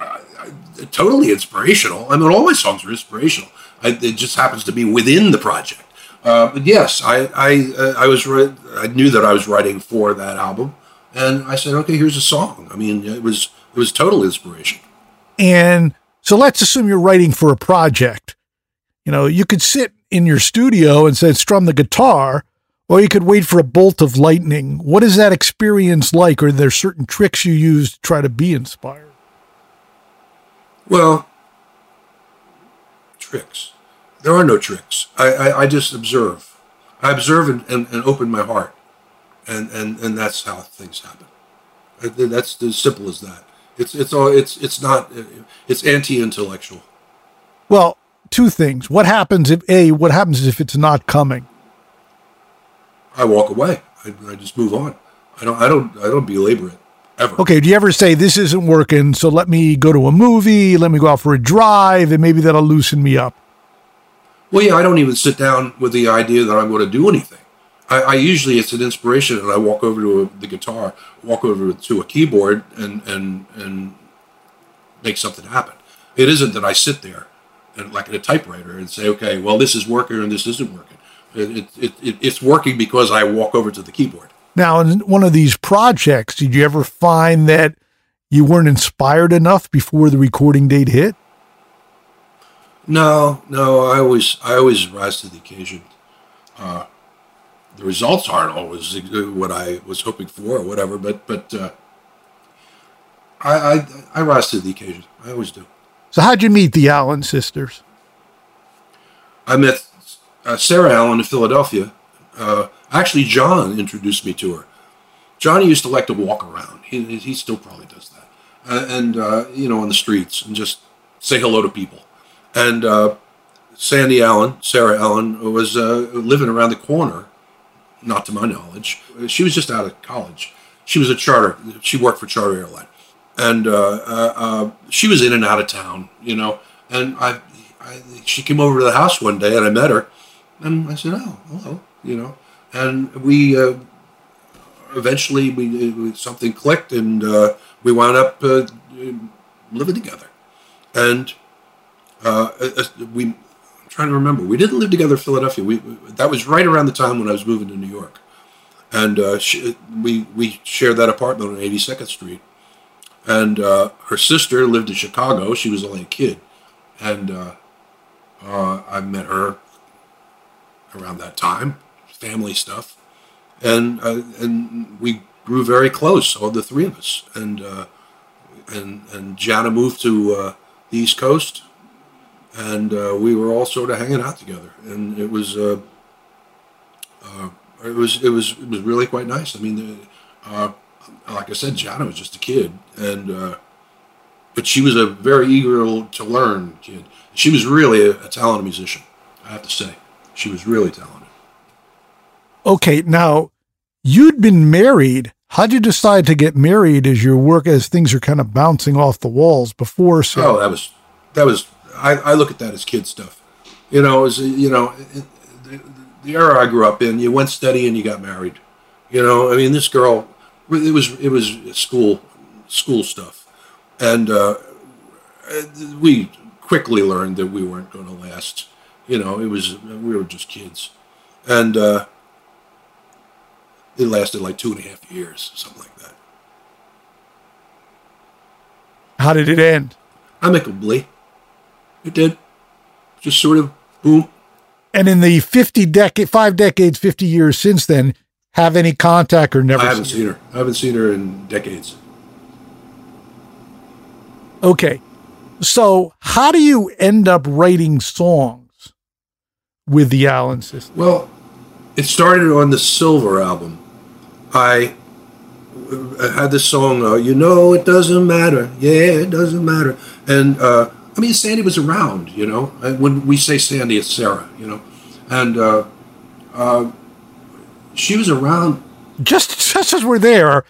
I, I totally inspirational. I mean, all my songs are inspirational. I, it just happens to be within the project. Uh, but yes, I, I, uh, I was, I knew that I was writing for that album, and I said, okay, here's a song. I mean, it was, it was total inspiration. And so let's assume you're writing for a project. You know, you could sit in your studio and say, strum the guitar, or you could wait for a bolt of lightning. What is that experience like? Are there certain tricks you use to try to be inspired? Well, tricks. There are no tricks. I, I, I just observe. I observe and, and, and, open my heart. and and and that's how things happen. That's as simple as that. It's it's all it's it's not it's anti-intellectual. Well, two things. What happens if a what happens if it's not coming? I walk away. I, I just move on. I don't I don't I don't belabor it ever. Okay, do you ever say this isn't working, so let me go to a movie, let me go out for a drive, and maybe that'll loosen me up? Well, yeah, I don't even sit down with the idea that I'm going to do anything. I, I usually it's an inspiration, and I walk over to a, the guitar, walk over to a keyboard, and and and make something happen. It isn't that I sit there and like a typewriter and say, okay, well, this is working and this isn't working. It, it, it, it's working because I walk over to the keyboard. Now, in one of these projects, did you ever find that you weren't inspired enough before the recording date hit? No, no. I always, I always rise to the occasion. Uh, the results aren't always what I was hoping for, or whatever. But, but uh, I, I, I rise to the occasion. I always do. So, how'd you meet the Allen sisters? I met uh, Sarah Allen in Philadelphia. Uh, actually, John introduced me to her. Johnny used to like to walk around. He, he still probably does that. Uh, and, uh, you know, on the streets and just say hello to people. And uh, Sandy Allen, Sarah Allen, was uh, living around the corner, not to my knowledge. She was just out of college. She was a charter, she worked for Charter Airline. And she was in and out of town, you know. And I, I, she came over to the house one day and I met her and I said, "Oh, hello," you know, and we uh, eventually we, something clicked, and uh, we wound up uh, living together. And uh, we, I'm trying to remember, we didn't live together in Philadelphia. We, that was right around the time when I was moving to New York, and uh, she, we we shared that apartment on 82nd Street. And uh, her sister lived in Chicago. She was only a kid, and I met her around that time, family stuff, and uh, and we grew very close, all the three of us, and uh, and and Janna moved to uh, the East Coast, and uh, we were all sort of hanging out together, and it was uh, uh, it was it was it was really quite nice. I mean, like I said, Janna was just a kid, and but she was a very eager to learn kid. She was really a, a talented musician, I have to say. She was really talented. Okay, now you'd been married. How'd you decide to get married as your work as things are kind of bouncing off the walls before? So oh, that was that was. I, I look at that as kid stuff. You know, as you know, the, the era I grew up in, you went steady and you got married. You know, I mean, this girl, it was it was school school stuff, and uh, we quickly learned that we weren't going to last you know, it was we were just kids, and uh, it lasted like two and a half years, something like that. How did it end? Amicably. It did. Just sort of boom. And in the fifty decade, five decades, fifty years since then, have any contact or never? I haven't seen her. her. I haven't seen her in decades. Okay. So, how do you end up writing songs? with the Allen sisters? Well, it started on the Silver album. I, I had this song, uh, You Know It Doesn't Matter. Yeah, it doesn't matter. And, uh, I mean, Sandy was around, you know. When we say Sandy, it's Sarah, you know. And uh, uh, she was around. Just, just as we're there,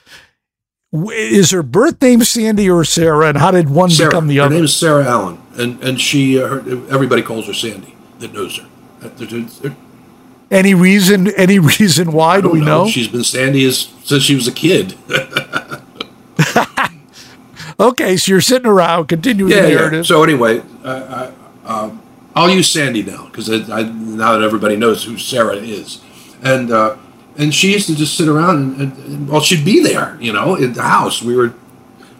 is her birth name Sandy or Sarah? And how did one Sarah. become the her other? Her name is Sarah Allen. And, and she, uh, her, everybody calls her Sandy that knows her. Any reason? Any reason why? Do we know. know? She's been Sandy as, since she was a kid. okay, so you're sitting around continuing yeah, the narrative. Yeah. So anyway, uh, I, um, I'll use Sandy now because now that everybody knows who Sarah is, and uh, and she used to just sit around and, and, well, she'd be there, you know, in the house. We were,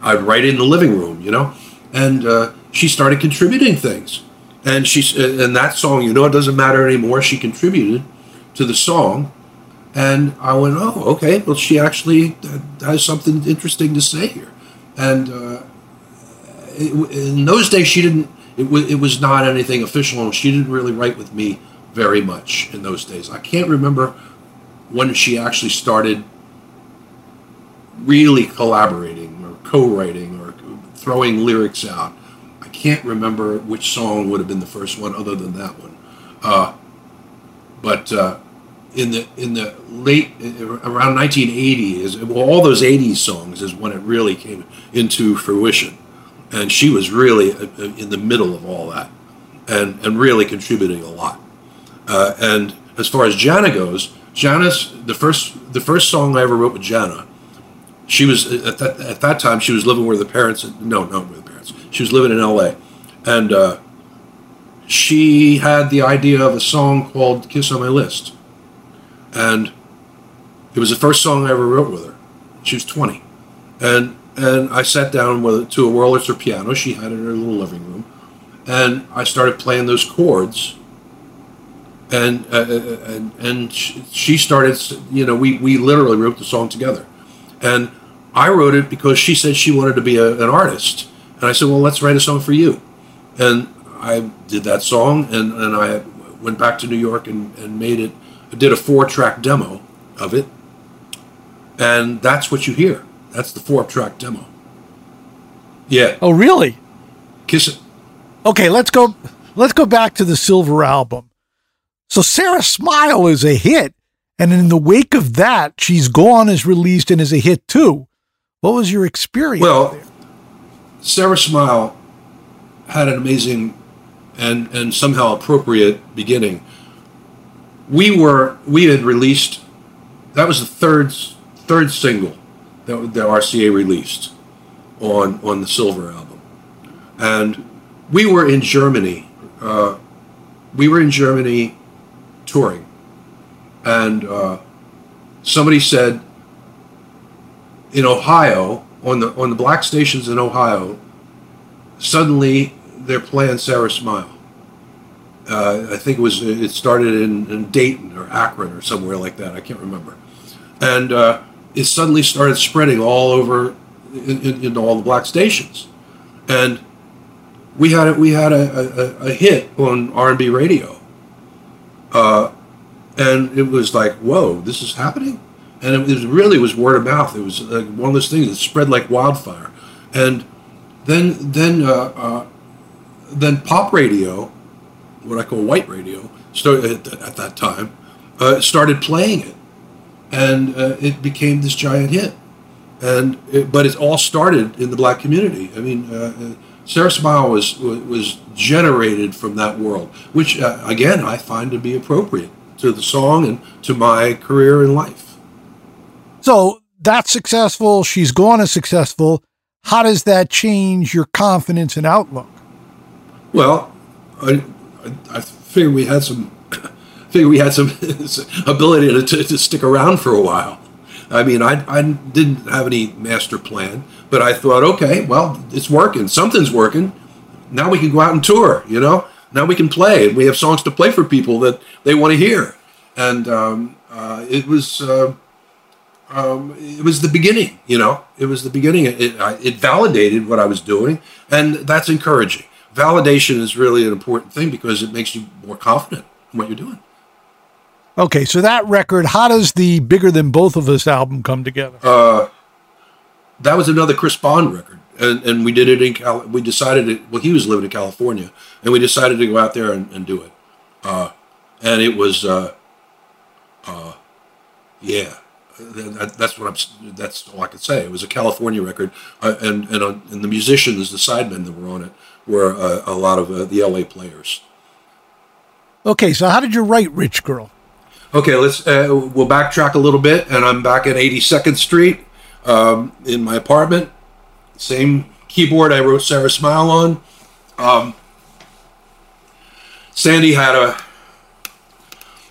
I'd write in the living room, you know, and uh, she started contributing things and she's and that song you know it doesn't matter anymore she contributed to the song and i went oh okay well she actually has something interesting to say here and uh, it, in those days she didn't it, w- it was not anything official and she didn't really write with me very much in those days i can't remember when she actually started really collaborating or co-writing or throwing lyrics out. I can't remember which song would have been the first one, other than that one. Uh, but uh, in the in the late around 1980 is well, all those 80s songs is when it really came into fruition, and she was really uh, uh, in the middle of all that, and and really contributing a lot. Uh, and as far as Janna goes, Janna's the first the first song I ever wrote with Janna. She was at that at that time she was living with the parents. No, not with the parents. She was living in L.A. and uh, she had the idea of a song called "Kiss on My List," and it was the first song I ever wrote with her. She was twenty, and and I sat down with to a Wurlitzer piano she had in her little living room, and I started playing those chords and uh, uh, and and she started. You know, we we literally wrote the song together, and I wrote it because she said she wanted to be a, an artist, and I said, well, let's write a song for you, and I did that song, and and I went back to New York and and made it. Did a four track demo of it, and that's what you hear. That's the four track demo. Yeah. Oh, really? Kiss it. Okay, let's go. Let's go back to the Silver album. So Sara Smile is a hit. And in the wake of that, She's Gone is released and is a hit too. What was your experience? Well, there? Sara Smile had an amazing and, and somehow appropriate beginning. We were we had released that was the third third single that, that RCA released on on the Silver album, and we were in Germany. Uh, we were in Germany touring, and uh, somebody said in Ohio on the on the black stations in Ohio, suddenly they're playing Sara Smile. Uh, I think it was it started in, in, Dayton or Akron or somewhere like that. I can't remember, and uh, it suddenly started spreading all over in, in, into all the black stations, and we had a, we had a, a, a hit on R and B radio, uh, and it was like, whoa, this is happening. And it was really was word of mouth. It was like one of those things that spread like wildfire. And then then uh, uh, then pop radio, what I call white radio, at, at that time, uh, started playing it, and uh, it became this giant hit. And it, but it all started in the black community. I mean uh, uh, Sara Smile was, was generated from that world, which uh, again I find to be appropriate to the song and to my career in life. So that's successful. She's gone as successful. How does that change your confidence and outlook? Well, I, I, figure we had some figure we had some ability to, to, to stick around for a while. I mean, I, I didn't have any master plan, but I thought, okay, well, it's working. Something's working. Now we can go out and tour, you know? Now we can play. We have songs to play for people that they want to hear. And um, uh, it was. Uh, um, it was the beginning, you know. It was the beginning. It, it validated what I was doing, and that's encouraging. Validation is really an important thing because it makes you more confident in what you're doing. Okay, so that record, how does the Bigger Than Both of Us album come together? Uh, that was another Chris Bond record. And, and we did it in Cal. We decided it. Well, he was living in California, and we decided to go out there and, and do it. Uh, and it was, uh, uh, yeah, that, that's what I'm. That's all I can say. It was a California record, uh, and and, uh, and the musicians, the sidemen that were on it, were uh, a lot of uh, the LA players. Okay, so how did you write "Rich Girl"? Okay, let's uh, we'll backtrack a little bit, and I'm back at 82nd Street um, in my apartment. Same keyboard I wrote Sara Smile on. Um, Sandy had a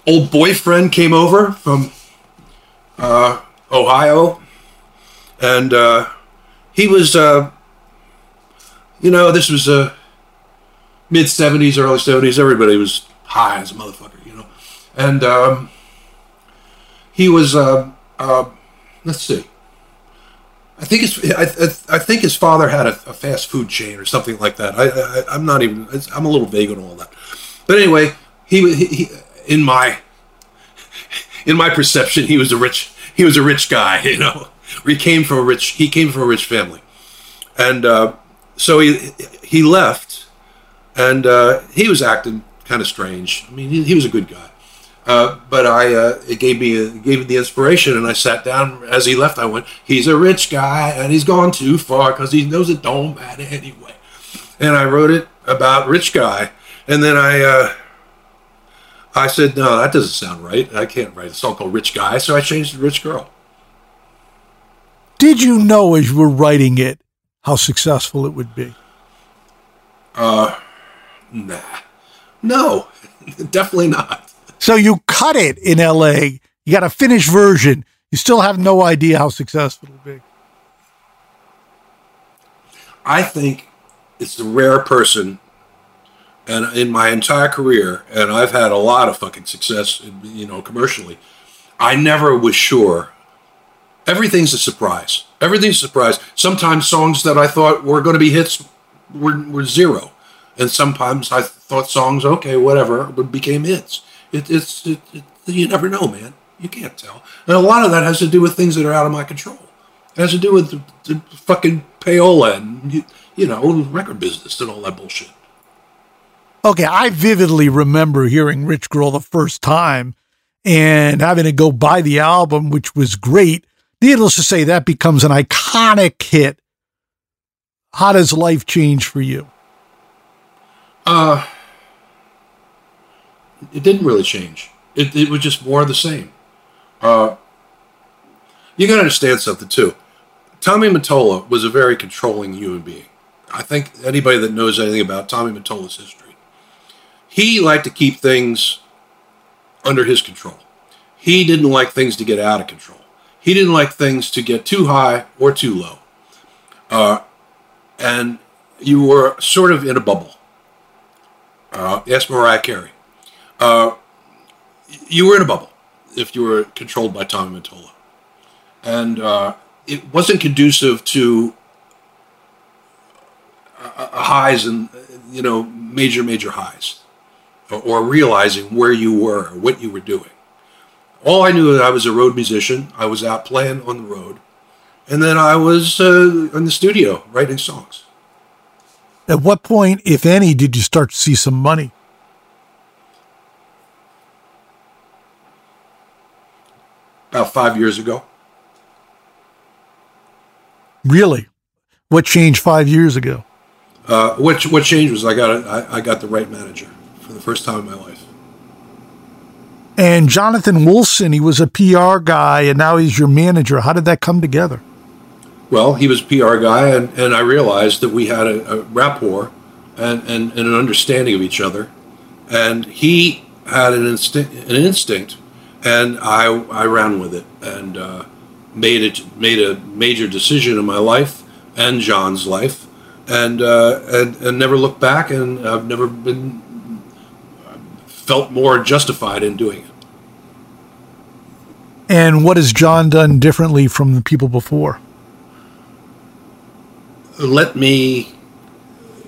old boyfriend came over from uh, Ohio, and uh, he was, uh, you know, this was uh, mid '70s, early '70s. Everybody was high as a motherfucker, you know and um, he was. Uh, uh, let's see. I think his I, I, think his father had a, a, fast food chain or something like that. I, I am not even I'm a little vague on all that, but anyway, he, he, he in my in my perception he was a rich he was a rich guy, you know. he came from a rich he came from a rich family, and uh, so he he left, and uh, he was acting kind of strange. I mean, he, he was a good guy, uh, but I uh, it gave me a, it gave me the inspiration, and I sat down as he left. I went, he's a rich guy, and he's gone too far because he knows it don't matter anyway. And I wrote it about rich guy, and then I. Uh, I said, no, that doesn't sound right. I can't write a song called Rich Guy, so I changed it to Rich Girl. Did you know as you were writing it how successful it would be? Uh, nah. No, definitely not. So you cut it in LA. You got a finished version. You still have no idea how successful it'll be. I think it's the rare person and in my entire career, and I've had a lot of fucking success, you know, commercially. I never was sure. Everything's a surprise. Everything's surprise. Sometimes songs that I thought were going to be hits were, were zero, and sometimes I thought songs, okay, whatever, became hits. It, it's it, it, you never know, man. You can't tell, and a lot of that has to do with things that are out of my control. It has to do with the, the fucking payola and you, you know record business and all that bullshit. Okay, I vividly remember hearing Rich Girl the first time and having to go buy the album, which was great. Needless to say, that becomes an iconic hit. How does life change for you? Uh, it didn't really change. It, it was just more of the same. Uh, you got to understand something too. Tommy Mottola was a very controlling human being. I think anybody that knows anything about Tommy Mottola's history, he liked to keep things under his control. He didn't like things to get out of control. He didn't like things to get too high or too low. Uh, and you were sort of in a bubble. Uh, ask Mariah Carey. Uh, you were in a bubble if you were controlled by Tommy Mottola. And uh, it wasn't conducive to highs and, you know, major, major highs or, or realizing where you were, or what you were doing. All I knew that I was a road musician. I was out playing on the road. And then I was uh, in the studio writing songs. At what point, if any, did you start to see some money? About five years ago. Really? What changed five years ago? Uh, what what changed was I got a, I, I got the right manager for the first time in my life. And Jonathan Wolfson, he was a PR guy, and now he's your manager. How did that come together? Well, he was a PR guy, and, and I realized that we had a, a rapport and, and, and an understanding of each other. And he had an instinct, an instinct, and I I ran with it and uh, made it made a major decision in my life and John's life, and uh, and and never looked back. And I've never been felt more justified in doing it. And what has John done differently from the people before? Let me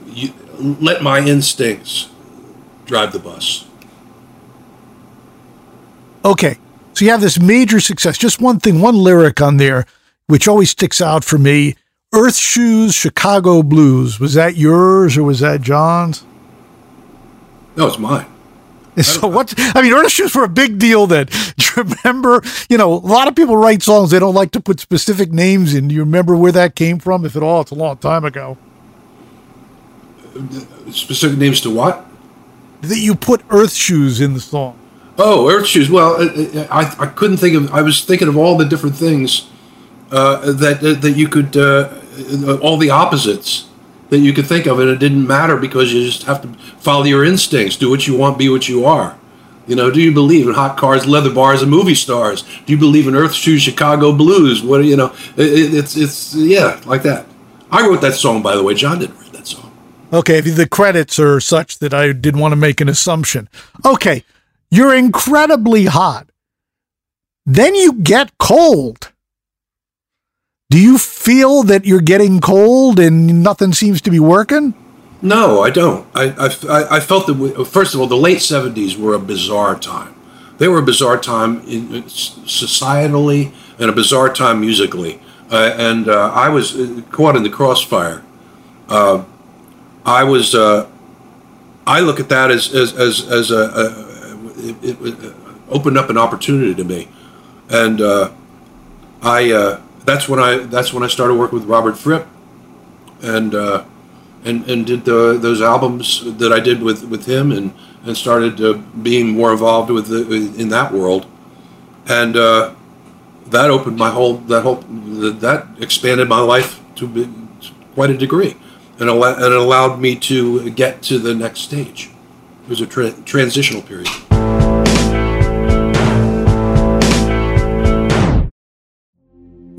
you, let my instincts drive the bus. Okay. So you have this major success. Just one thing, one lyric on there, which always sticks out for me. Earth Shoes, Chicago Blues. Was that yours or was that John's? No, it's mine. So what? I mean, Earth Shoes were a big deal then. Do you remember? You know, a lot of people write songs they don't like to put specific names in. Do you remember where that came from, if at all? It's a long time ago. Specific names to what? That you put Earth Shoes in the song. Oh, Earth Shoes. Well, I, I couldn't think of. I was thinking of all the different things uh, that that you could, uh, all the opposites that you could think of, and it didn't matter because you just have to follow your instincts, do what you want, be what you are. You know, do you believe in hot cars, leather bars, and movie stars? Do you believe in Earth Shoes, Chicago Blues? What you know? It, it's it's yeah, like that. I wrote that song, by the way. John didn't write that song. Okay, the credits are such that I didn't want to make an assumption. Okay, you're incredibly hot. Then you get cold. Do you feel that you're getting cold and nothing seems to be working? No, I don't. I, I, I felt that, we, first of all, the late 70s were a bizarre time. They were a bizarre time in, societally and a bizarre time musically uh, and uh, I was uh, caught in the crossfire. Uh, I was. Uh, I look at that as as as, as a, a it, it, opened up an opportunity to me, and I. that's when I. That's when I started working with Robert Fripp, and and and did the, those albums that I did with with him, and and started uh, being more involved with the, in that world, and uh, that opened my whole that whole that expanded my life to, be, quite a degree, and al- and allowed me to get to the next stage. It was a tra- transitional period.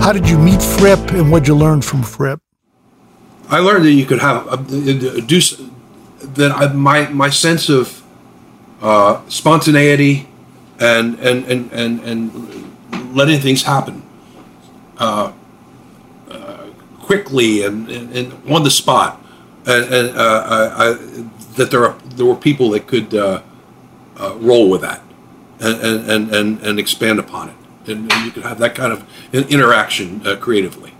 How did you meet Fripp and what did you learn from Fripp? I learned that you could have a, do that. I, my my sense of uh, spontaneity and and, and and and letting things happen uh, uh, quickly and, and, and, on the spot, and, and uh, I, that there are there were people that could uh, uh, roll with that and, and and and expand upon it and, and you can have that kind of interaction uh, creatively.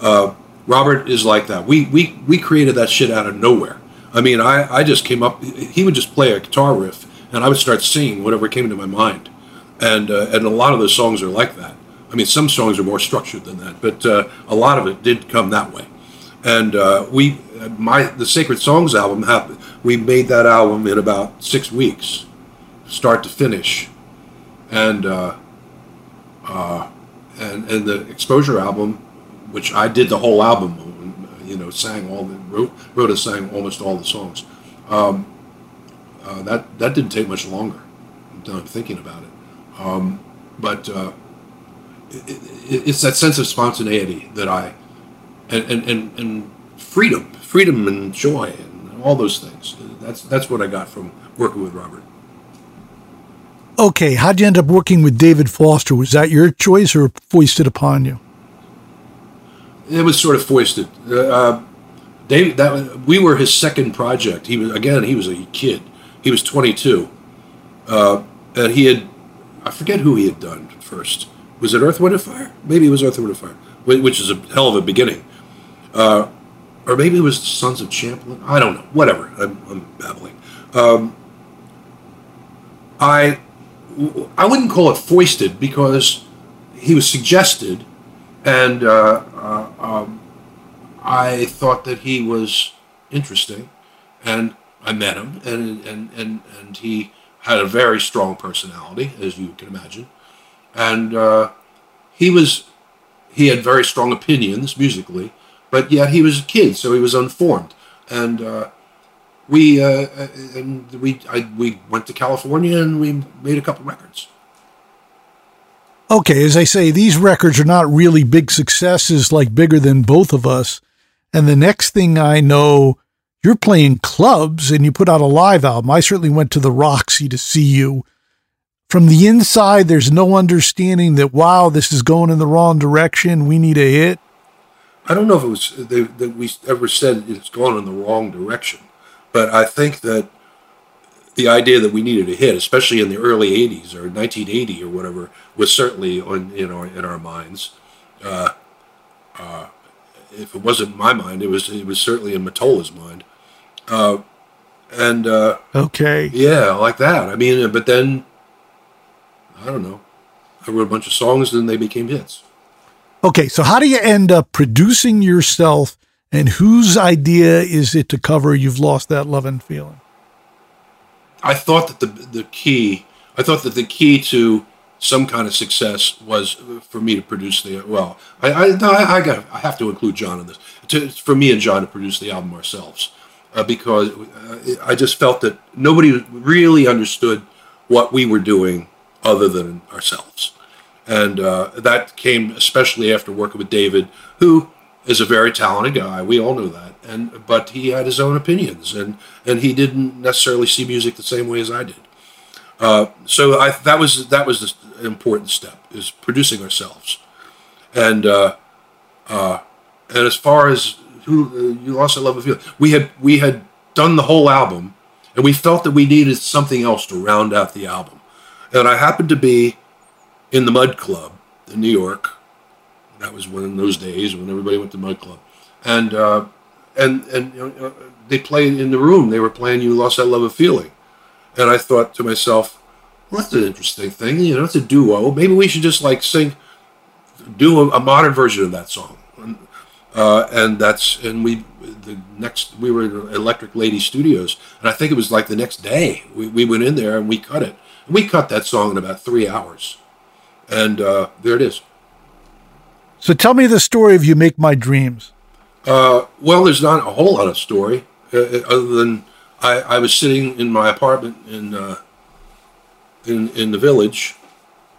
Uh, Robert is like that. We we we created that shit out of nowhere. I mean, I I just came up. He would just play a guitar riff, and I would start singing whatever came into my mind, and uh, and a lot of the songs are like that. I mean, some songs are more structured than that, but uh, a lot of it did come that way. And uh, we, my the Sacred Songs album happened. We made that album in about six weeks, start to finish, and uh, and and the Exposure album, which I did the whole album, you know, sang all the wrote wrote and sang almost all the songs. Um, uh, that that didn't take much longer. I'm thinking about it, um, but uh, it, it, it's that sense of spontaneity that I and and, and, and freedom, freedom and joy, and all those things. That's that's what I got from working with Robert. Okay, how'd you end up working with David Foster? Was that your choice or foisted upon you? It was sort of foisted. Uh, David, that we were his second project. He was again. He was a kid. He was 22, uh, and he had I forget who he had done first, was it Earth, Wind, and Fire? Maybe it was Earth, Wind, and Fire, which is a hell of a beginning. Uh, or maybe it was Sons of Champlin. I don't know. Whatever. I'm, I'm babbling. Um, I I wouldn't call it foisted because he was suggested, and uh, uh, um, I thought that he was interesting, and I met him, and and and and he had a very strong personality, as you can imagine, and uh, he was he had very strong opinions musically, but yet he was a kid, so he was unformed, and uh, we uh, uh, and we I, we went to California and we made a couple records. Okay, as I say, these records are not really big successes, like bigger than both of us. And the next thing I know, you're playing clubs and you put out a live album. I certainly went to the Roxy to see you. From the inside, there's no understanding that wow, this is going in the wrong direction. We need a hit. I don't know if it was that we ever said it's going in the wrong direction. But I think that the idea that we needed a hit, especially in the early '80s or 1980 or whatever, was certainly on in our in our minds. Uh, uh, if it wasn't my mind, it was it was certainly in Mottola's mind. Uh, and uh, okay, yeah, like that. I mean, but then I don't know. I wrote a bunch of songs, and they became hits. Okay, so how do you end up producing yourself and whose idea is it to cover You've Lost That Love and Feeling? I thought that the the key, I thought that the key to some kind of success was for me to produce the well. I I, I, I got I have to include John in this. To, for me and John to produce the album ourselves, uh, because uh, I just felt that nobody really understood what we were doing other than ourselves, and uh, that came especially after working with David, who is a very talented guy. We all knew that, and but he had his own opinions, and and he didn't necessarily see music the same way as I did. Uh, so I, that was that was the important step is producing ourselves, and uh, uh, and as far as who you lost that love of feeling, we had we had done the whole album, and we felt that we needed something else to round out the album, and I happened to be in the Mud Club in New York that was one of those days when everybody went to Mud Club, and uh, and and you know, uh, they played in the room. They were playing "You Lost That Love of Feeling," and I thought to myself, "Well, that's an interesting thing. You know, it's a duo. Maybe we should just like sing, do a, a modern version of that song." And, uh, and that's and we the next we were at Electric Lady Studios, and I think it was like the next day we, we went in there and we cut it. We cut that song in about three hours, and uh, there it is. So tell me the story of You Make My Dreams. Uh, well, there's not a whole lot of story uh, uh, other than I, I, was sitting in my apartment in uh, in in the village,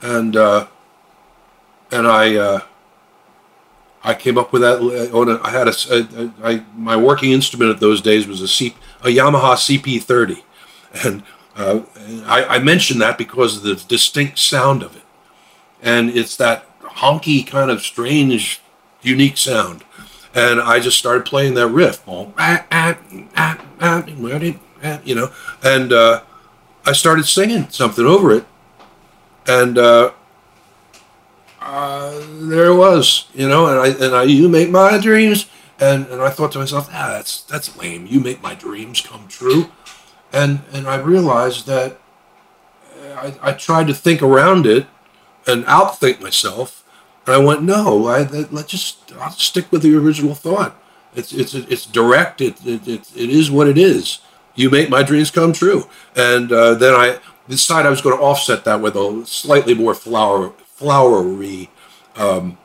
and uh, and I uh, I came up with that. On a, I had a, a, a, my working instrument at those days was a C, a Yamaha CP30, and I, I mentioned that because of the distinct sound of it, and it's that honky kind of strange, unique sound. And I just started playing that riff, you know, and uh, I started singing something over it, and uh, uh, there it was, you know, and I and I you make my dreams, and and I thought to myself, ah, that's that's lame. You make my dreams come true, and and I realized that I, I tried to think around it and outthink myself, I went, no, I, let's just I'll stick with the original thought. It's it's it's direct. It it, it, it is what it is. You make my dreams come true. And uh, then I decided I was going to offset that with a slightly more flower flowery um,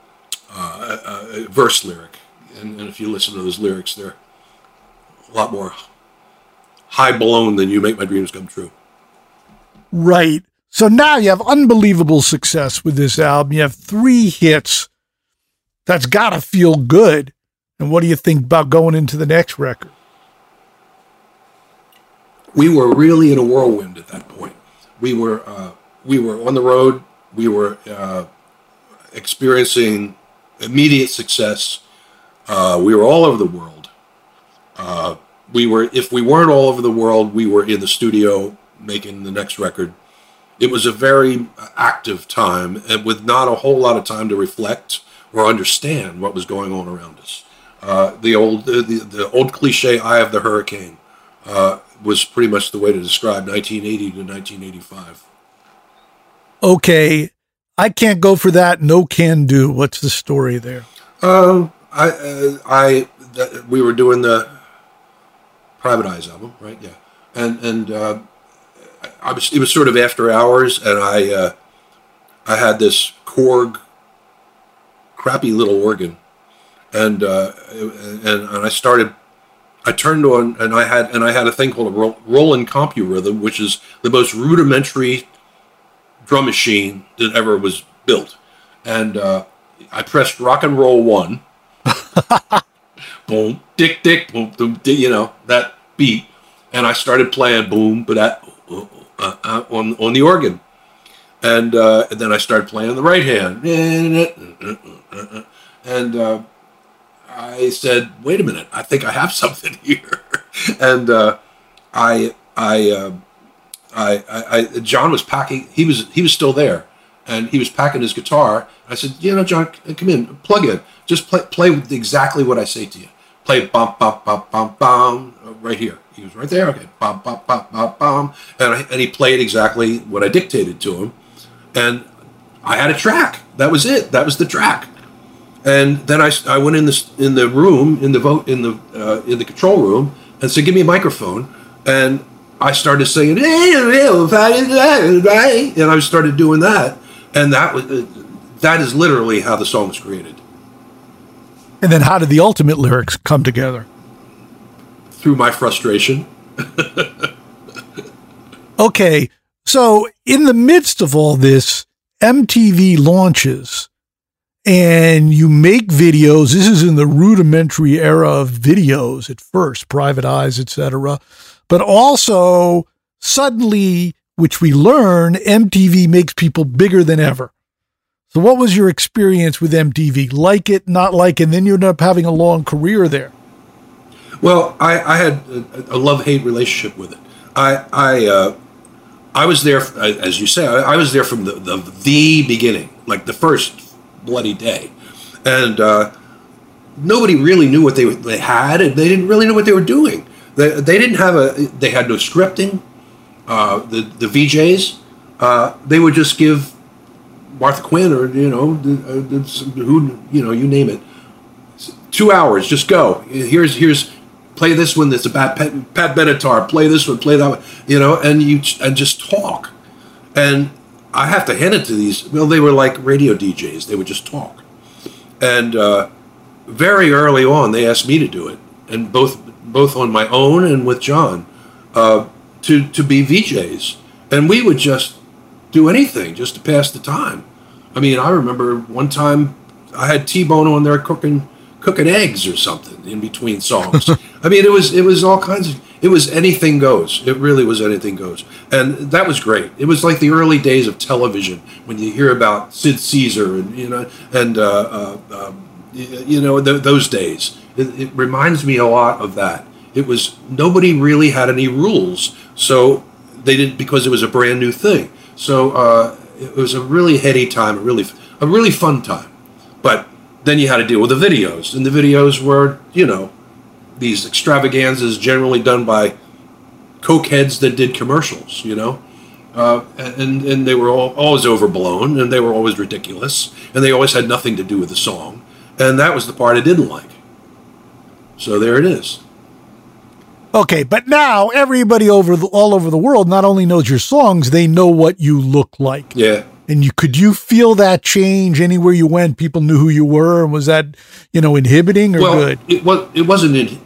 uh, uh, verse lyric. And, and if you listen to those lyrics, they're a lot more high blown than "You Make My Dreams Come True." Right. So now you have unbelievable success with this album. You have three hits. That's got to feel good. And what do you think about going into the next record? We were really in a whirlwind at that point. We were uh, we were on the road. We were uh, experiencing immediate success. Uh, we were all over the world. Uh, we were if we weren't all over the world, we were in the studio making the next record it was a very active time and with not a whole lot of time to reflect or understand what was going on around us. Uh, the old the, the, old cliche "Eye of the Hurricane" uh, was pretty much the way to describe 1980 to 1985. Okay, I can't go for that. No can do. What's the story there? Um, I uh, I th- we were doing the Private Eyes album, right? Yeah, and and uh, I was it was sort of after hours, and I uh, I had this Korg crappy little organ, and uh, and and I started. I turned on and I had and I had a thing called a Roland CompuRhythm, which is the most rudimentary drum machine that ever was built, and uh, I pressed rock and roll one. boom, dick, dick, boom, boom, dick, you know that beat, and I started playing boom, but that uh, uh, on on the organ, and, uh, and then I started playing the right hand, and uh, I said, "Wait a minute, I think I have something here," and uh, I I, uh, I I I John was packing. He was he was still there, and he was packing his guitar. I said, "You know, John, come in, plug in, just play play exactly what I say to you. Play bum bum bum bum bum right here." He was right there. Okay, bum bum bum bum bum, and I, and he played exactly what I dictated to him, and I had a track. That was it. That was the track. And then I, I went in the in the room in the vote in the uh, in the control room and said, "Give me a microphone." And I started singing, and I started doing that, and that was that is literally how the song was created. And then, how did the ultimate lyrics come together? Through my frustration. okay, so in the midst of all this, MTV launches and you make videos. This is in the rudimentary era of videos at first, private eyes, etc. But also suddenly, which we learn, MTV makes people bigger than ever. So, what was your experience with MTV? Like it, not like it, and then you end up having a long career there. Well, I, I had a, a love hate relationship with it. I I uh, I was there, as you say, I, I was there from the, the, the beginning, like the first bloody day, and uh, nobody really knew what they they had, and they didn't really know what they were doing. They, they didn't have a they had no scripting. Uh, the the VJs uh, they would just give Martha Quinn or you know uh, who you know you name it two hours just go here's here's play this one that's about Pat, Pat Benatar play this one play that one you know and you and just talk and I have to hand it to these. Well, they were like radio DJs. They would just talk, and uh, very early on, they asked me to do it, and both both on my own and with John, uh, to to be VJs, and we would just do anything just to pass the time. I mean, I remember one time I had T Bone on there cooking cooking eggs or something in between songs. I mean, it was it was all kinds of it was anything goes. It really was anything goes, and that was great. It was like the early days of television when you hear about Sid Caesar and you know and uh, uh, uh, you know th- those days. It, it reminds me a lot of that. It was nobody really had any rules, so they didn't because it was a brand new thing. So uh, it was a really heady time, a really a really fun time. But then you had to deal with the videos, and the videos were you know these extravaganzas generally done by cokeheads that did commercials, you know. Uh, and and they were all, always overblown, and they were always ridiculous, and they always had nothing to do with the song, and that was the part I didn't like. So there it is. Okay, but now everybody over the, all over the world not only knows your songs, they know what you look like. Yeah. And you could you feel that change anywhere you went? People knew who you were, and was that you know inhibiting or well, good? It was. It wasn't. In,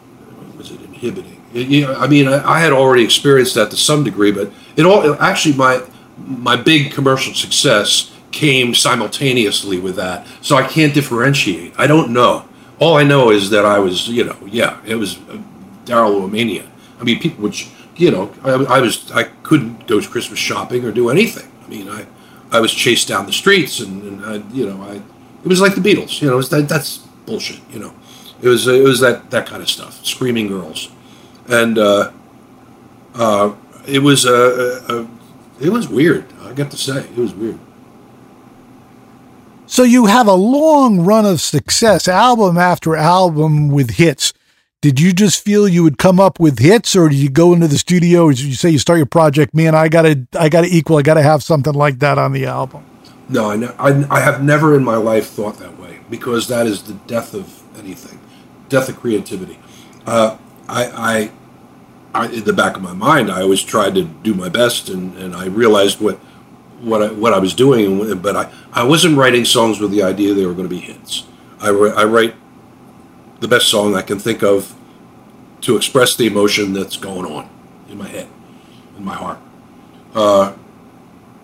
was it inhibiting? It, you know, I mean, I, I, had already experienced that to some degree, but it all actually my my big commercial success came simultaneously with that, so I can't differentiate. I don't know. All I know is that I was, you know, yeah, it was Daryl Mania. I mean, people would, you know, I, I was, I couldn't go to Christmas shopping or do anything. I mean, I I was chased down the streets, and, and I, you know, I it was like the Beatles. You know, that, that's bullshit. You know, it was it was that that kind of stuff, screaming girls, and uh, uh, it was uh, uh, uh it was weird. I, got to say. It was weird. So you have a long run of success, album after album with hits. Did you just feel you would come up with hits, or did you go into the studio, or you say you start your project? Man, I gotta, I gotta equal, I gotta have something like that on the album. No, I, I, I have never in my life thought that way because that is the death of anything, death of creativity. Uh, I, I, I, in the back of my mind, I always tried to do my best, and, and I realized what what I, what I was doing, but I, I wasn't writing songs with the idea they were going to be hits. I, I write the best song I can think of to express the emotion that's going on in my head, in my heart. Uh,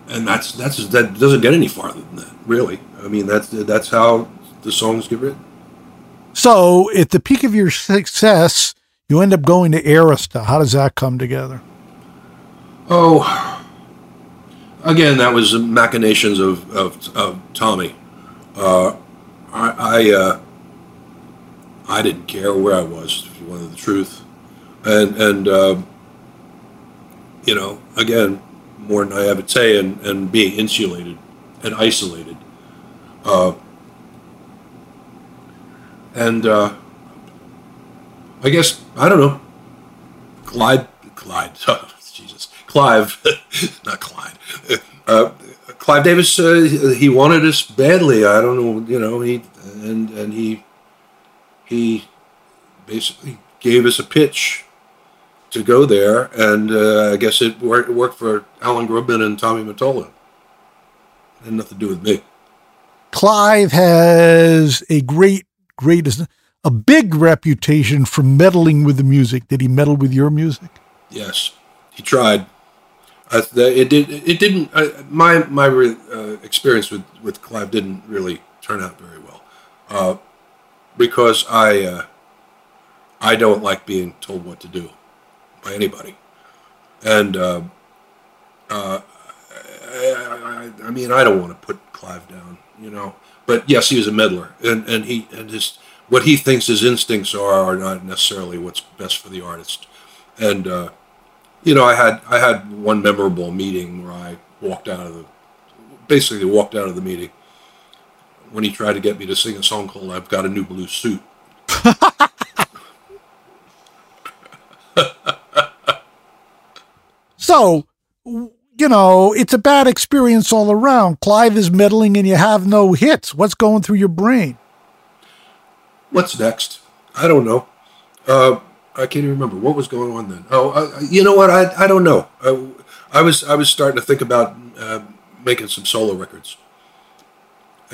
and that's that's that doesn't get any farther than that, really. I mean, that's that's how the songs get written. So, at the peak of your success, you end up going to Arista. How does that come together? Oh, again, that was machinations of, of, of Tommy. Uh, I I, uh, I, didn't care where I was, if you wanted the truth, and and uh, you know, again, more naivete and, and being insulated and isolated, uh, and uh, I guess I don't know, Clyde, Clyde, oh, Jesus, Clive, not Clyde. Uh, Clive Davis, uh, he wanted us badly. I don't know, you know, he and and he he basically gave us a pitch to go there, and uh, I guess it worked, worked for Alan Grubman and Tommy Mottola. Had nothing to do with me. Clive has a great, great, a big reputation for meddling with the music. Did he meddle with your music? Yes, he tried. It did. It didn't. Uh, my my uh, experience with with Clive didn't really turn out very well, uh, because I uh, I don't like being told what to do by anybody, and uh, I, I, I, mean I don't want to put Clive down, you know. But yes, he was a meddler, and and he and his what he thinks his instincts are are not necessarily what's best for the artist, and you know, I had I had one memorable meeting where I walked out of the basically walked out of the meeting when he tried to get me to sing a song called "I've Got a New Blue Suit." so, you know, it's a bad experience all around. Clive is meddling and you have no hits. What's going through your brain? What's next? I don't know. Uh, I can't even remember what was going on then. Oh, I, you know what? I, I don't know. I, I was I was starting to think about uh, making some solo records,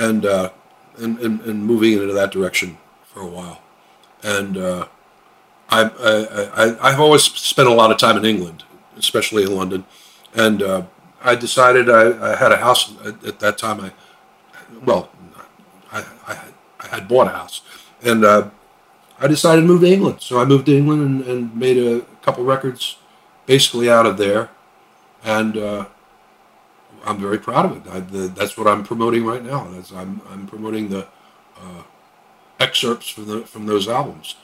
and, uh, and, and and moving into that direction for a while, and uh, I, I, I have always spent a lot of time in England, especially in London, and uh, I decided I, I had a house at, at, that time. I well, I, I I had bought a house, and uh, I decided to move to England. So I moved to England and, and made a couple records basically out of there. And uh, I'm very proud of it. I, the, that's what I'm promoting right now. That's, I'm, I'm promoting the uh, excerpts from, the, from those albums.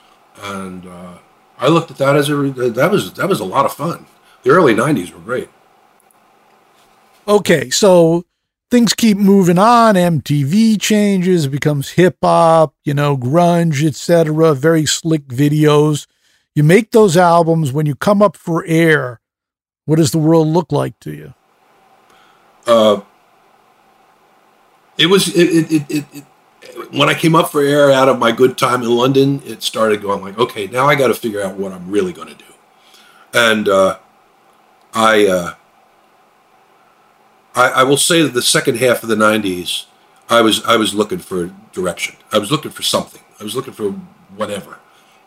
And uh, I looked at that as a, that was, that was a lot of fun. The early 90s were great. Okay, so things keep moving on. MTV changes, becomes hip hop, you know, grunge, etc. Very slick videos. You make those albums. When you come up for air, what does the world look like to you? Uh, it was it, it, it, it, when I came up for air out of my good time in London. It started going like, okay, now I got to figure out what I'm really going to do, and uh, I. Uh, I, I, will say that the second half of the '90s, I was I was looking for direction. I was looking for something. I was looking for whatever.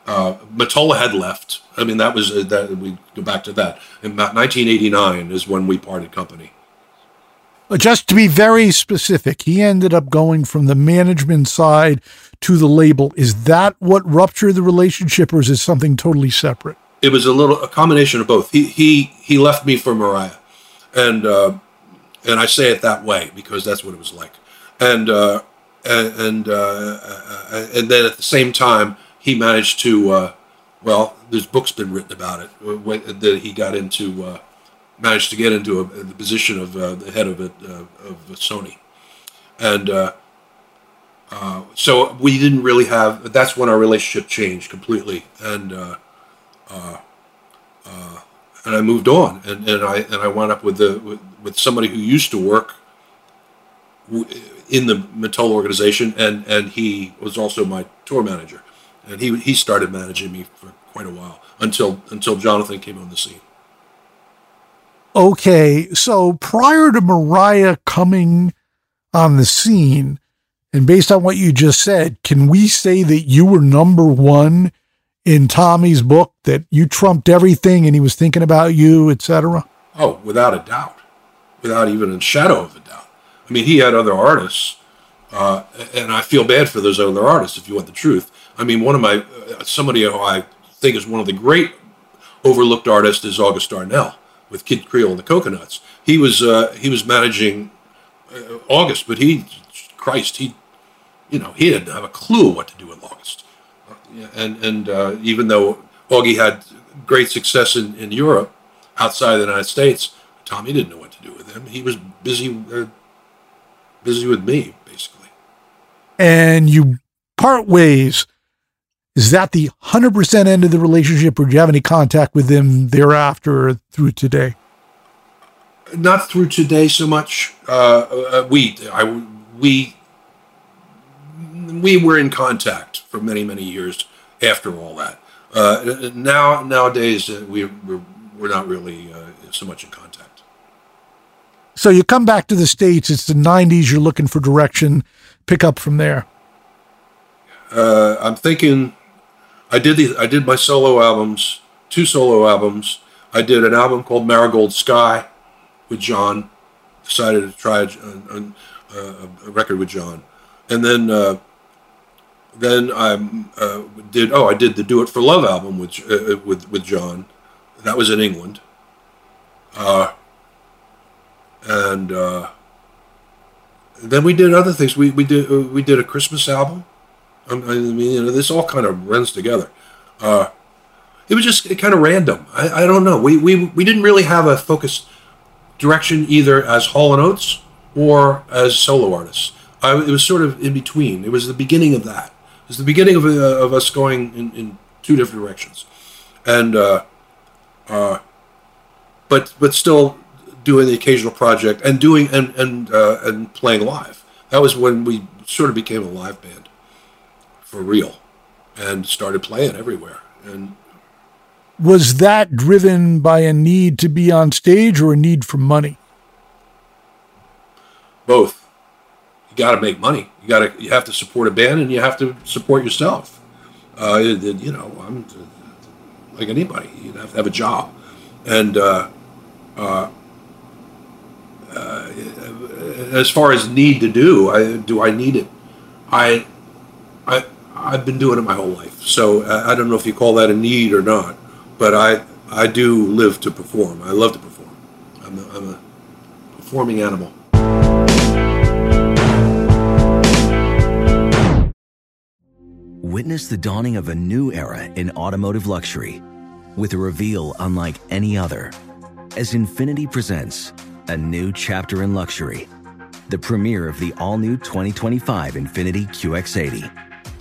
Uh, Mottola had left. I mean, that was uh, that. We go back to that. In about 1989 is when we parted company. Just to be very specific, he ended up going from the management side to the label. Is that what ruptured the relationship, or is it something totally separate? It was a little a combination of both. He he he left me for Mariah, and uh, and I say it that way because that's what it was like. And uh, and uh, uh, and then at the same time, he managed to uh, well, there's books been written about it uh, that he got into managed to get into a, the position of uh, the head of it uh, of Sony, and uh, uh, so we didn't really have. That's when our relationship changed completely, and uh, uh, and I moved on, and, and I and I wound up with the with, with somebody who used to work in the Mottola organization, and and he was also my tour manager, and he he started managing me for quite a while until until Jonathan came on the scene. Okay, so prior to Mariah coming on the scene, and based on what you just said, can we say that you were number one in Tommy's book, that you trumped everything and he was thinking about you, etc.? Oh, without a doubt, without even a shadow of a doubt. I mean, he had other artists, uh, and I feel bad for those other artists. If you want the truth, I mean, one of my uh, somebody who I think is one of the great overlooked artists is August Darnell with Kid Creole and the Coconuts. He was uh, he was managing uh, August, but he, Christ, he, you know, he didn't have a clue what to do with August. And and uh, even though Augie had great success in, in Europe, outside of the United States, Tommy didn't know what to do with him. He was busy uh, busy with me, basically. And you part ways. Is that the 100% end of the relationship, or do you have any contact with them thereafter or through today? Not through today so much. Uh, uh, we, I, we, we were in contact for many, many years after all that. Uh, now, nowadays, uh, we, we're, we're not really uh, so much in contact. So you come back to the States, it's the 90s, you're looking for direction, pick up from there. Uh, I'm thinking I did the I did my solo albums, two solo albums. I did an album called Marigold Sky with John. Decided to try a, a, a record with John, and then uh, then I uh, did oh I did the Do It for Love album with uh, with with John. That was in England. Uh, and uh, then we did other things. We we did uh, we did a Christmas album. I mean, you know, this all kind of runs together. Uh, it was just kind of random. I, I don't know. We, we we didn't really have a focused direction either as Hall and Oates or as solo artists. I, it was sort of in between. It was the beginning of that. It was the beginning of, uh, of us going in, in two different directions, and uh, uh, but but still doing the occasional project and doing and and uh, and playing live. That was when we sort of became a live band for real and started playing everywhere. And was that driven by a need to be on stage or a need for money? Both. You got to make money. You got to. You have to support a band, and you have to support yourself. Uh, you know, I'm like anybody. You have to have a job, and uh, uh, uh, as far as need to do, I do I need it. I, I I've been doing it my whole life, so I, I don't know if you call that a need or not, but I I do live to perform. I love to perform. I'm a, I'm a performing animal. Witness the dawning of a new era in automotive luxury with a reveal unlike any other as Infiniti presents a new chapter in luxury, the premiere of the all new 2025 Infiniti QX80.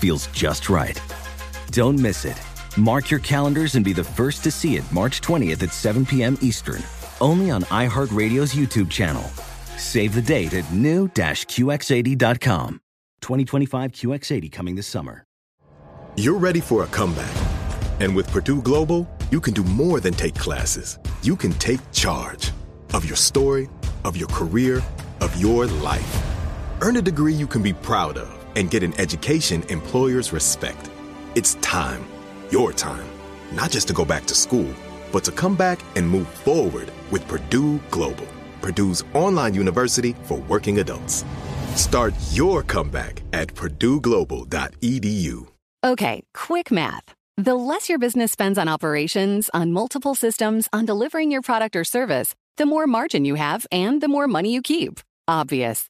feels just right. Don't miss it. Mark your calendars and be the first to see it March 20th at 7 p.m. Eastern, only on iHeartRadio's YouTube channel. Save the date at new-QX80.com. 2025 QX80 coming this summer. You're ready for a comeback. And with Purdue Global, you can do more than take classes. You can take charge of your story, of your career, of your life. Earn a degree you can be proud of and get an education employers respect. It's time, your time, not just to go back to school, but to come back and move forward with Purdue Global, Purdue's online university for working adults. Start your comeback at purdueglobal.edu. Okay, quick math. The less your business spends on operations, on multiple systems, on delivering your product or service, the more margin you have and the more money you keep. Obvious.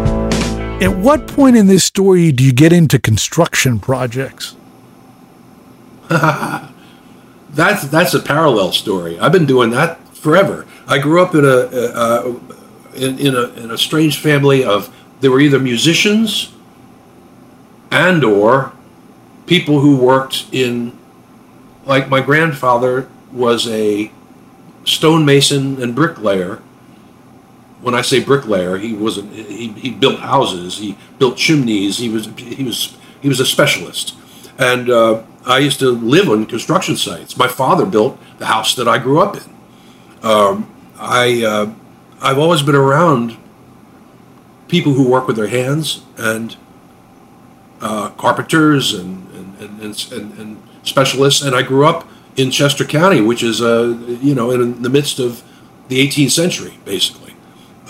At what point in this story do you get into construction projects? that's that's a parallel story. I've been doing that forever. I grew up in a uh, in, in a in a strange family of there were either musicians and or people who worked in like my grandfather was a stonemason and bricklayer when I say bricklayer, he wasn't. He, he built houses. He built chimneys. He was he was he was a specialist. And uh, I used to live on construction sites. My father built the house that I grew up in. Um, I uh, I've always been around people who work with their hands and uh, carpenters and and, and, and, and specialists. And I grew up in Chester County, which is uh, you know in the midst of the 18th century, basically.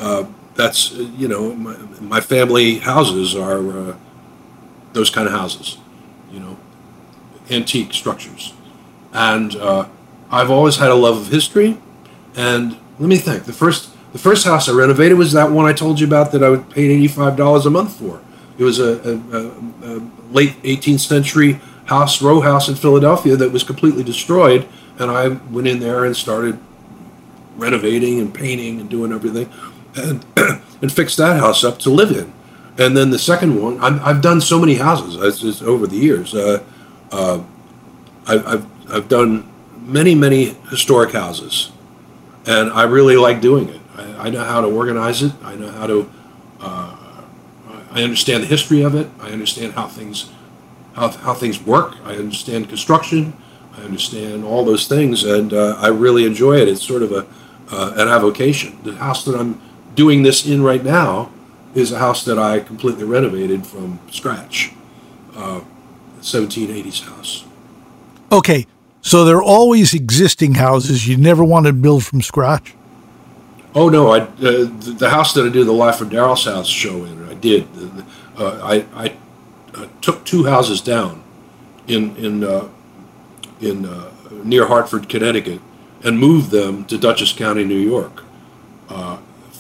Uh, that's you know my, my, family houses are uh, those kind of houses, you know, antique structures, and uh, I've always had a love of history. And let me think. The first the first house I renovated was that one I told you about that I would pay eighty five dollars a month for. It was a, a, a, a late eighteenth century house, row house in Philadelphia that was completely destroyed, and I went in there and started renovating and painting and doing everything and and fix that house up to live in. And then the second one, i have done so many houses over the years. Uh, uh, I, have I've done many many historic houses, and I really like doing it. I, I know how to organize it. I know how to. Uh, I understand the history of it. I understand how things how, how things work. I understand construction. I understand all those things, and uh, I really enjoy it. It's sort of a uh, an avocation. The house that I'm doing this in right now is a house that I completely renovated from scratch, uh, 1780s house. Okay, so they're always existing houses. You never want to build from scratch. Oh no! I uh, the, the, house that I did the Live from Daryl's House show in, I did. Uh, I, I uh, took two houses down in in uh, in uh, near Hartford, Connecticut, and moved them to Dutchess County, New York.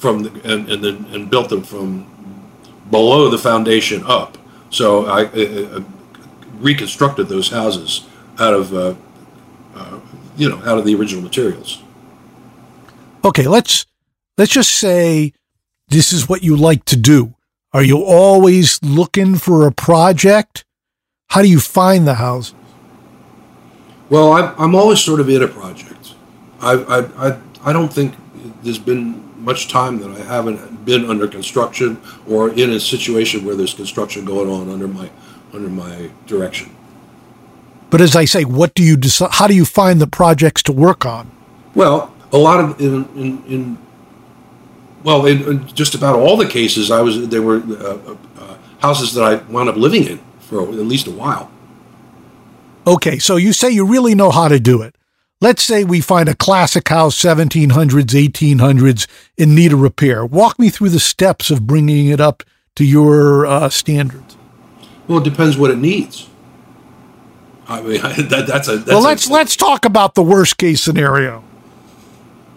From the, and, and then and built them from below the foundation up. So I, I reconstructed those houses out of uh, uh, you know out of the original materials. Okay, let's let's just say this is what you like to do. Are you always looking for a project? How do you find the houses? Well, I'm, I'm always sort of in a project. I, I, I, I don't think there's been much time that I haven't been under construction or in a situation where there's construction going on under my under my direction. But as I say, what do you decide? How do you find the projects to work on? Well, a lot of in in, in well, in, in, just about all the cases, I was there were uh, uh, houses that I wound up living in for at least a while. Okay, so you say you really know how to do it. Let's say we find a classic house, 1700s, 1800s, in need of repair. Walk me through the steps of bringing it up to your uh, standards. Well, it depends what it needs. I mean, that, that's a. That's well, let's a, let's talk about the worst case scenario.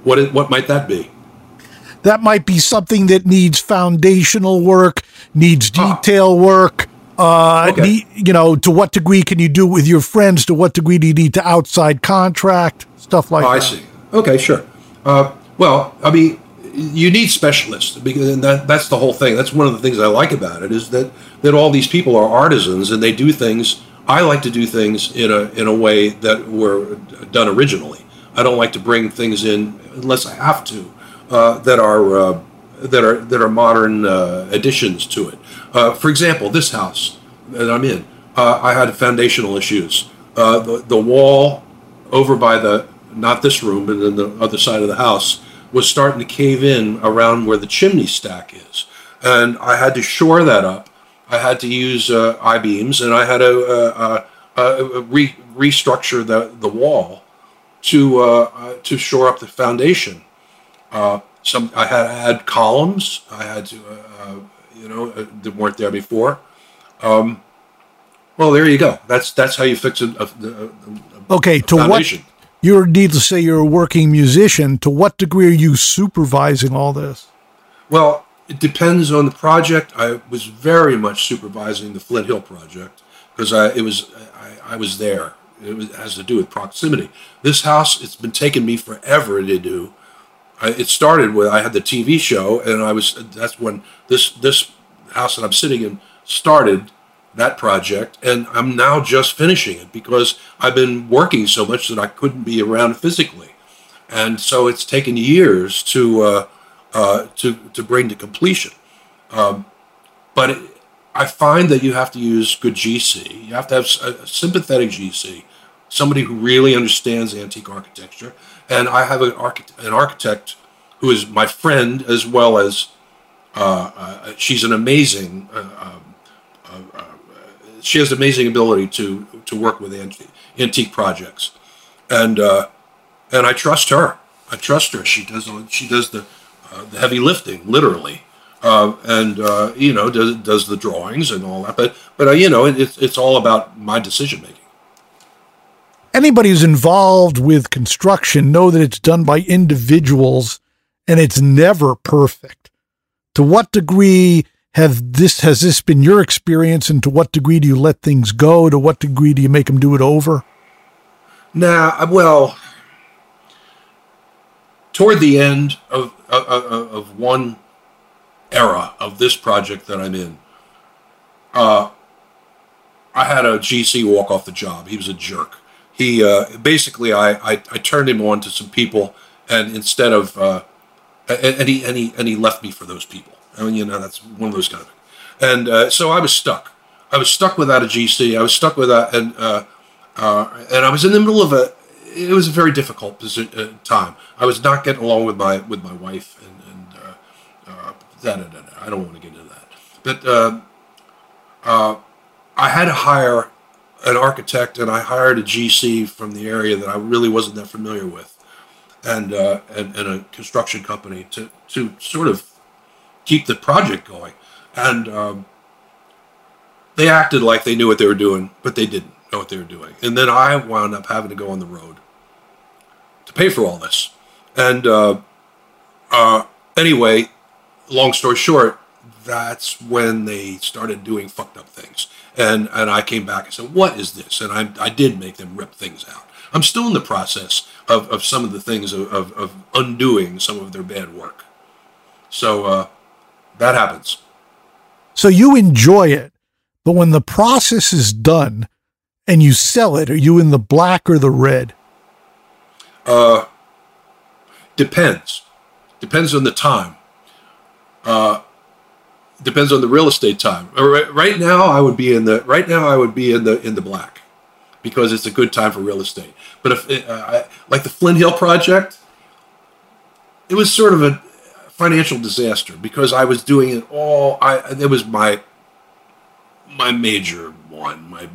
What is, what might that be? that might be something that needs foundational work, needs detail work. Uh, Okay. need- you know, to what degree can you do with your friends? To what degree do you need to outside contract? Stuff like oh, that. I see. Okay, sure. Uh, well, I mean, you need specialists because and that, that's the whole thing. That's one of the things I like about it is that that all these people are artisans and they do things. I like to do things in a in a way that were done originally. I don't like to bring things in unless I have to uh, that are uh, that are that are modern uh, additions to it. Uh, for example, this house that I'm in, uh, I had foundational issues. Uh, the the wall over by the not this room, but in the other side of the house was starting to cave in around where the chimney stack is, and I had to shore that up. I had to use uh, I beams, and I had to uh, re- restructure the the wall to to shore up the foundation. Some I had I had columns. I had to uh, uh, you know uh, that weren't there before. Um, well, there you go. That's that's how you fix a, a, a, Okay, to what foundation. you're need to say you're a working musician. To what degree are you supervising all this? Well, it depends on the project. I was very much supervising the Flint Hill project because I it was I, I was there. It, was, it has to do with proximity. This house, it's been taking me forever to do. I, it started with I had the TV show, and I was that's when this this house that I'm sitting in started that project, and I'm now just finishing it because I've been working so much that I couldn't be around physically, and so it's taken years to uh, uh, to to bring to completion. Um, but it, I find that you have to use good GC. You have to have a, sympathetic GC, somebody who really understands antique architecture. And I have an, architect, an architect who is my friend as well as uh, uh, she's an amazing. Uh, um, uh, she has amazing ability to to work with antique, antique projects, and uh, and I trust her. I trust her. She does she does the uh, the heavy lifting, literally, uh, and uh, you know does does the drawings and all that. But but you know it, it's it's all about my decision making. Anybody who's involved with construction know that it's done by individuals and it's never perfect. To what degree have this has this been your experience, and to what degree do you let things go? To what degree do you make them do it over? Nah, uh, well, toward the end of, of, of of one era of this project that I'm in, uh, I had a GC walk off the job. He was a jerk. He uh, basically, I, I I turned him on to some people, and instead of uh, and, he and he and he left me for those people. I mean, you know, that's one of those kind of. And uh, so I was stuck. I was stuck without a GC. I was stuck without and uh, uh, and I was in the middle of a. It was a very difficult uh, time. I was not getting along with my with my wife, and, and uh, da, da, da, da. I don't want to get into that. But I had to hire an architect, and I hired a GC from the area that I really wasn't that familiar with, and uh, and, and a construction company to to sort of keep the project going. And um, they acted like they knew what they were doing, but they didn't know what they were doing. And then I wound up having to go on the road to pay for all this. And uh, uh, anyway, long story short, that's when they started doing fucked up things. And and I came back and said, "What is this?" And I I did make them rip things out. I'm still in the process of, of some of the things of, of, of undoing some of their bad work. So uh, that happens. So you enjoy it, but when the process is done and you sell it, are you in the black or the red? Uh, depends. Depends on the time. Uh, depends on the real estate time. Right, now, I would be in the right now I would be in the in the black because it's a good time for real estate. But if it, uh, like the Flint Hill project, it was sort of a financial disaster because I was doing it all. I it was my my major one, my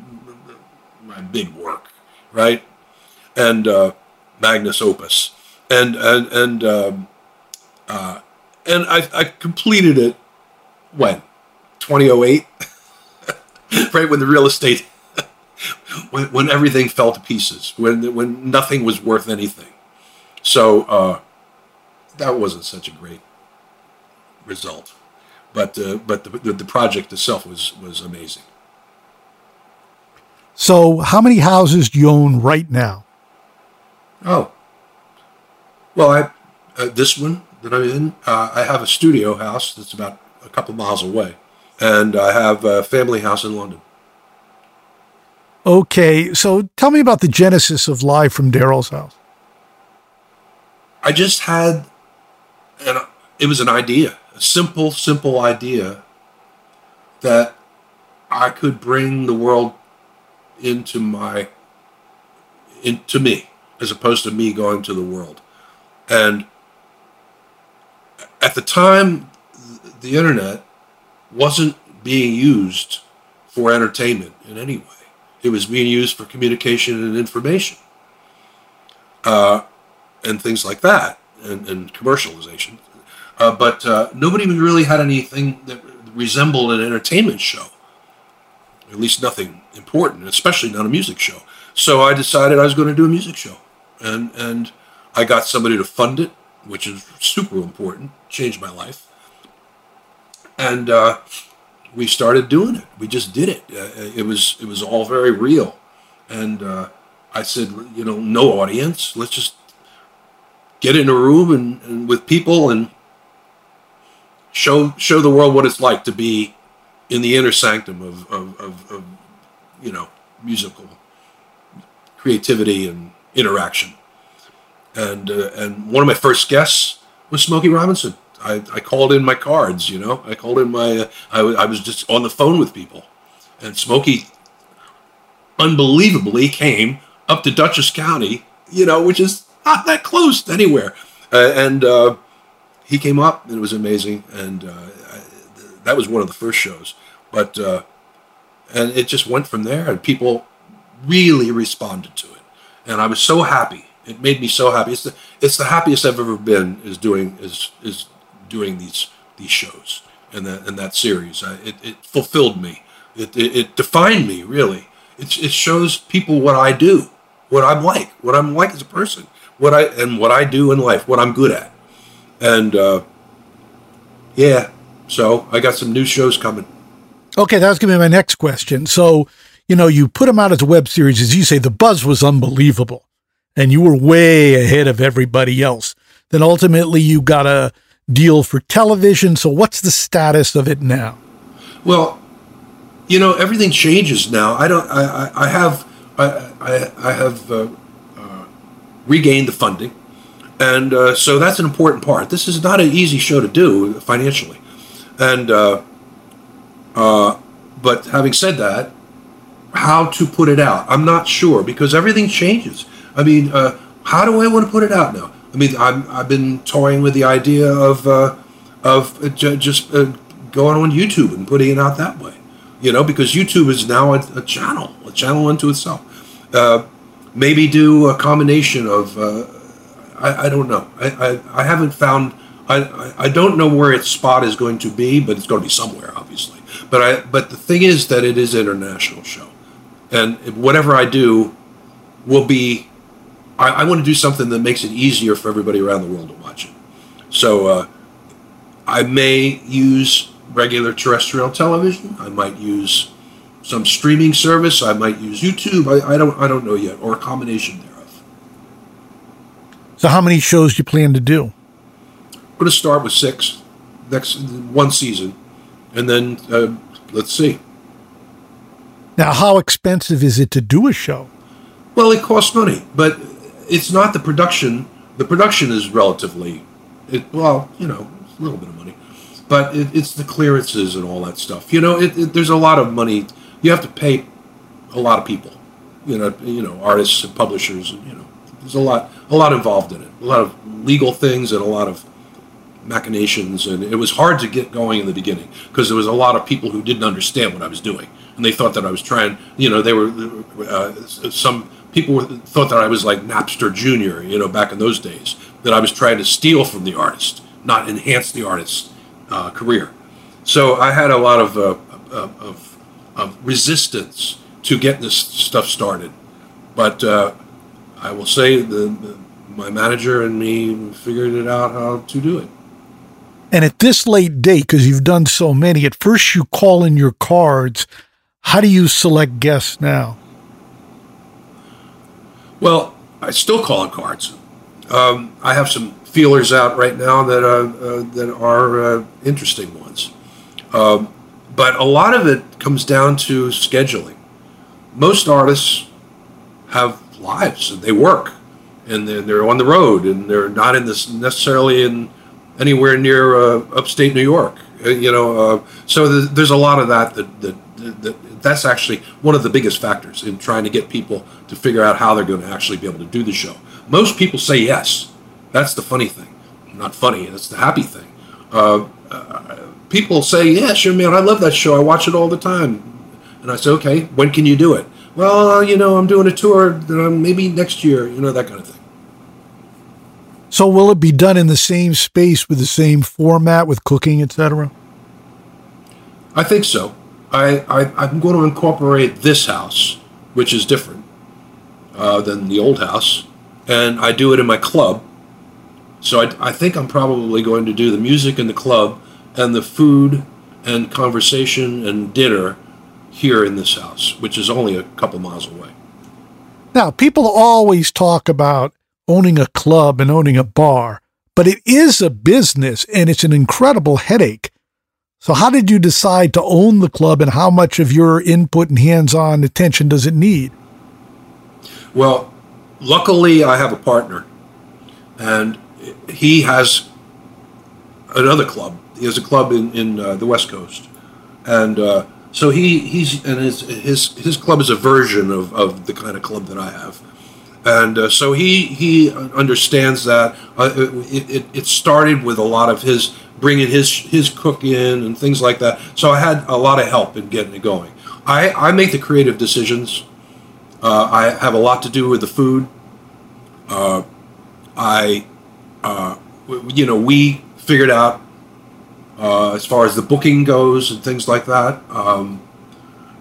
my big work, right? And uh, Magnus Opus, and and and um, uh, and I, I completed it when 2008, right when the real estate, when, when everything fell to pieces, when when nothing was worth anything. So uh, that wasn't such a great result. But uh, but the, the, the project itself was was amazing. So, how many houses do you own right now? Oh, well, I uh, this one that I'm in, uh, I have a studio house that's about a couple miles away, and I have a family house in London. Okay, so tell me about the genesis of Live from Daryl's House. I just had, and it was an idea, a simple, simple idea that I could bring the world into my, into me, as opposed to me going to the world. And at the time, the internet wasn't being used for entertainment in any way. It was being used for communication and information. Uh, and things like that, and, and commercialization. Uh, but uh, nobody really had anything that resembled an entertainment show, at least nothing important, especially not a music show. So I decided I was going to do a music show, and and I got somebody to fund it, which is super important, changed my life, and uh, we started doing it. We just did it. Uh, it was it was all very real, and uh, I said, you know, no audience. Let's just get in a room and, and with people and show show the world what it's like to be in the inner sanctum of, of, of, of you know musical creativity and interaction. And uh, and one of my first guests was Smokey Robinson. I, I called in my cards, you know. I called in my. Uh, I, I was just on the phone with people, and Smokey, unbelievably, came up to Dutchess County, you know, which is not that close to anywhere. Uh, and uh, he came up, and it was amazing. And uh, I, that was one of the first shows. But uh, and it just went from there, and people really responded to it, and I was so happy. It made me so happy. It's the it's the happiest I've ever been is doing is is doing these these shows and that and that series. I, it it fulfilled me. It, it, it defined me really. It it shows people what I do, what I'm like, what I'm like as a person what I and what I do in life, what I'm good at, and uh, yeah. So I got some new shows coming. Okay, that was going to be my next question. So, you know, you put them out as a web series, as you say, the buzz was unbelievable, and you were way ahead of everybody else. Then ultimately, you got a deal for television. So, what's the status of it now? Well, you know, everything changes now. I don't. I. I, I have. I. I, I have. Uh, regain the funding. And uh, so that's an important part. This is not an easy show to do financially. And, uh, uh, but having said that, how to put it out, I'm not sure because everything changes. I mean, uh, how do I want to put it out now? I mean, i have been toying with the idea of, uh, of uh, just going on YouTube and putting it out that way, you know, because YouTube is now a, a channel, a channel unto itself. Maybe do a combination of uh, I, I, don't know. I, I, I haven't found I, I don't know where its spot is going to be but it's going to be somewhere obviously. But I but the thing is that it is an international show. And whatever I do will be I, I want to do something that makes it easier for everybody around the world to watch it so uh, I may use regular terrestrial television I might use some streaming service. I might use YouTube. I, I don't I don't know yet, or a combination thereof. So, how many shows do you plan to do? I'm going to start with six next one season, and then uh, let's see. Now, how expensive is it to do a show? Well, it costs money, but it's not the production. The production is relatively, it, well, you know, a little bit of money, but it, it's the clearances and all that stuff. You know, it, there's a lot of money you have to pay a lot of people, you know, you know, artists and publishers, and you know, there's a lot, a lot involved in it, a lot of legal things and a lot of machinations, and it was hard to get going in the beginning because there was a lot of people who didn't understand what I was doing, and they thought that I was trying, you know, they were uh, some people thought that I was like Napster Junior, you know, back in those days, that I was trying to steal from the artist, not enhance the artist's uh, career. So I had a lot of, uh, of of resistance to get this stuff started. But uh, I will say the, the, my manager and me figured it out how to do it. And at this late date, because you've done so many, at first you call in your cards. How do you select guests now? Well, I still call it cards. Um, I have some feelers out right now that uh, uh, that are uh, interesting ones, um, but a lot of it comes down to scheduling. Most artists have lives and they work, and they're, they're on the road and they're not in this necessarily in anywhere near uh, upstate New York. Uh, you know, uh, so there's a lot of that, that that that's actually one of the biggest factors in trying to get people to figure out how they're going to actually be able to do the show. Most people say yes. That's the funny thing. Not funny. That's the happy thing. Uh, uh, people say, "Yeah, sure, man. I love that show. I watch it all the time." And I say, "Okay, when can you do it?" Well, uh, you know, I'm doing a tour. maybe next year. You know that kind of thing. So will it be done in the same space with the same format with cooking, etc.? I think so. I, I am going to incorporate this house, which is different uh, than the old house, and I do it in my club. So I, I think I'm probably going to do the music in the club and the food and conversation and dinner here in this house, which is only a couple miles away. Now, people always talk about owning a club and owning a bar, but it is a business and it's an incredible headache. So, how did you decide to own the club and how much of your input and hands on attention does it need? Well, luckily, I have a partner, and he has another club. He has a club in, in uh, the West Coast. And uh, so he, he's, and his, his, his club is a version of, of the kind of club that I have and uh, so he he understands that uh, it, it, it, started with a lot of his bringing his his cook in and things like that. So i had a lot of help in getting it going. I i make the creative decisions. Uh, i have a lot to do with the food. Uh, i uh, you know we figured out uh, as far as the booking goes and things like that um,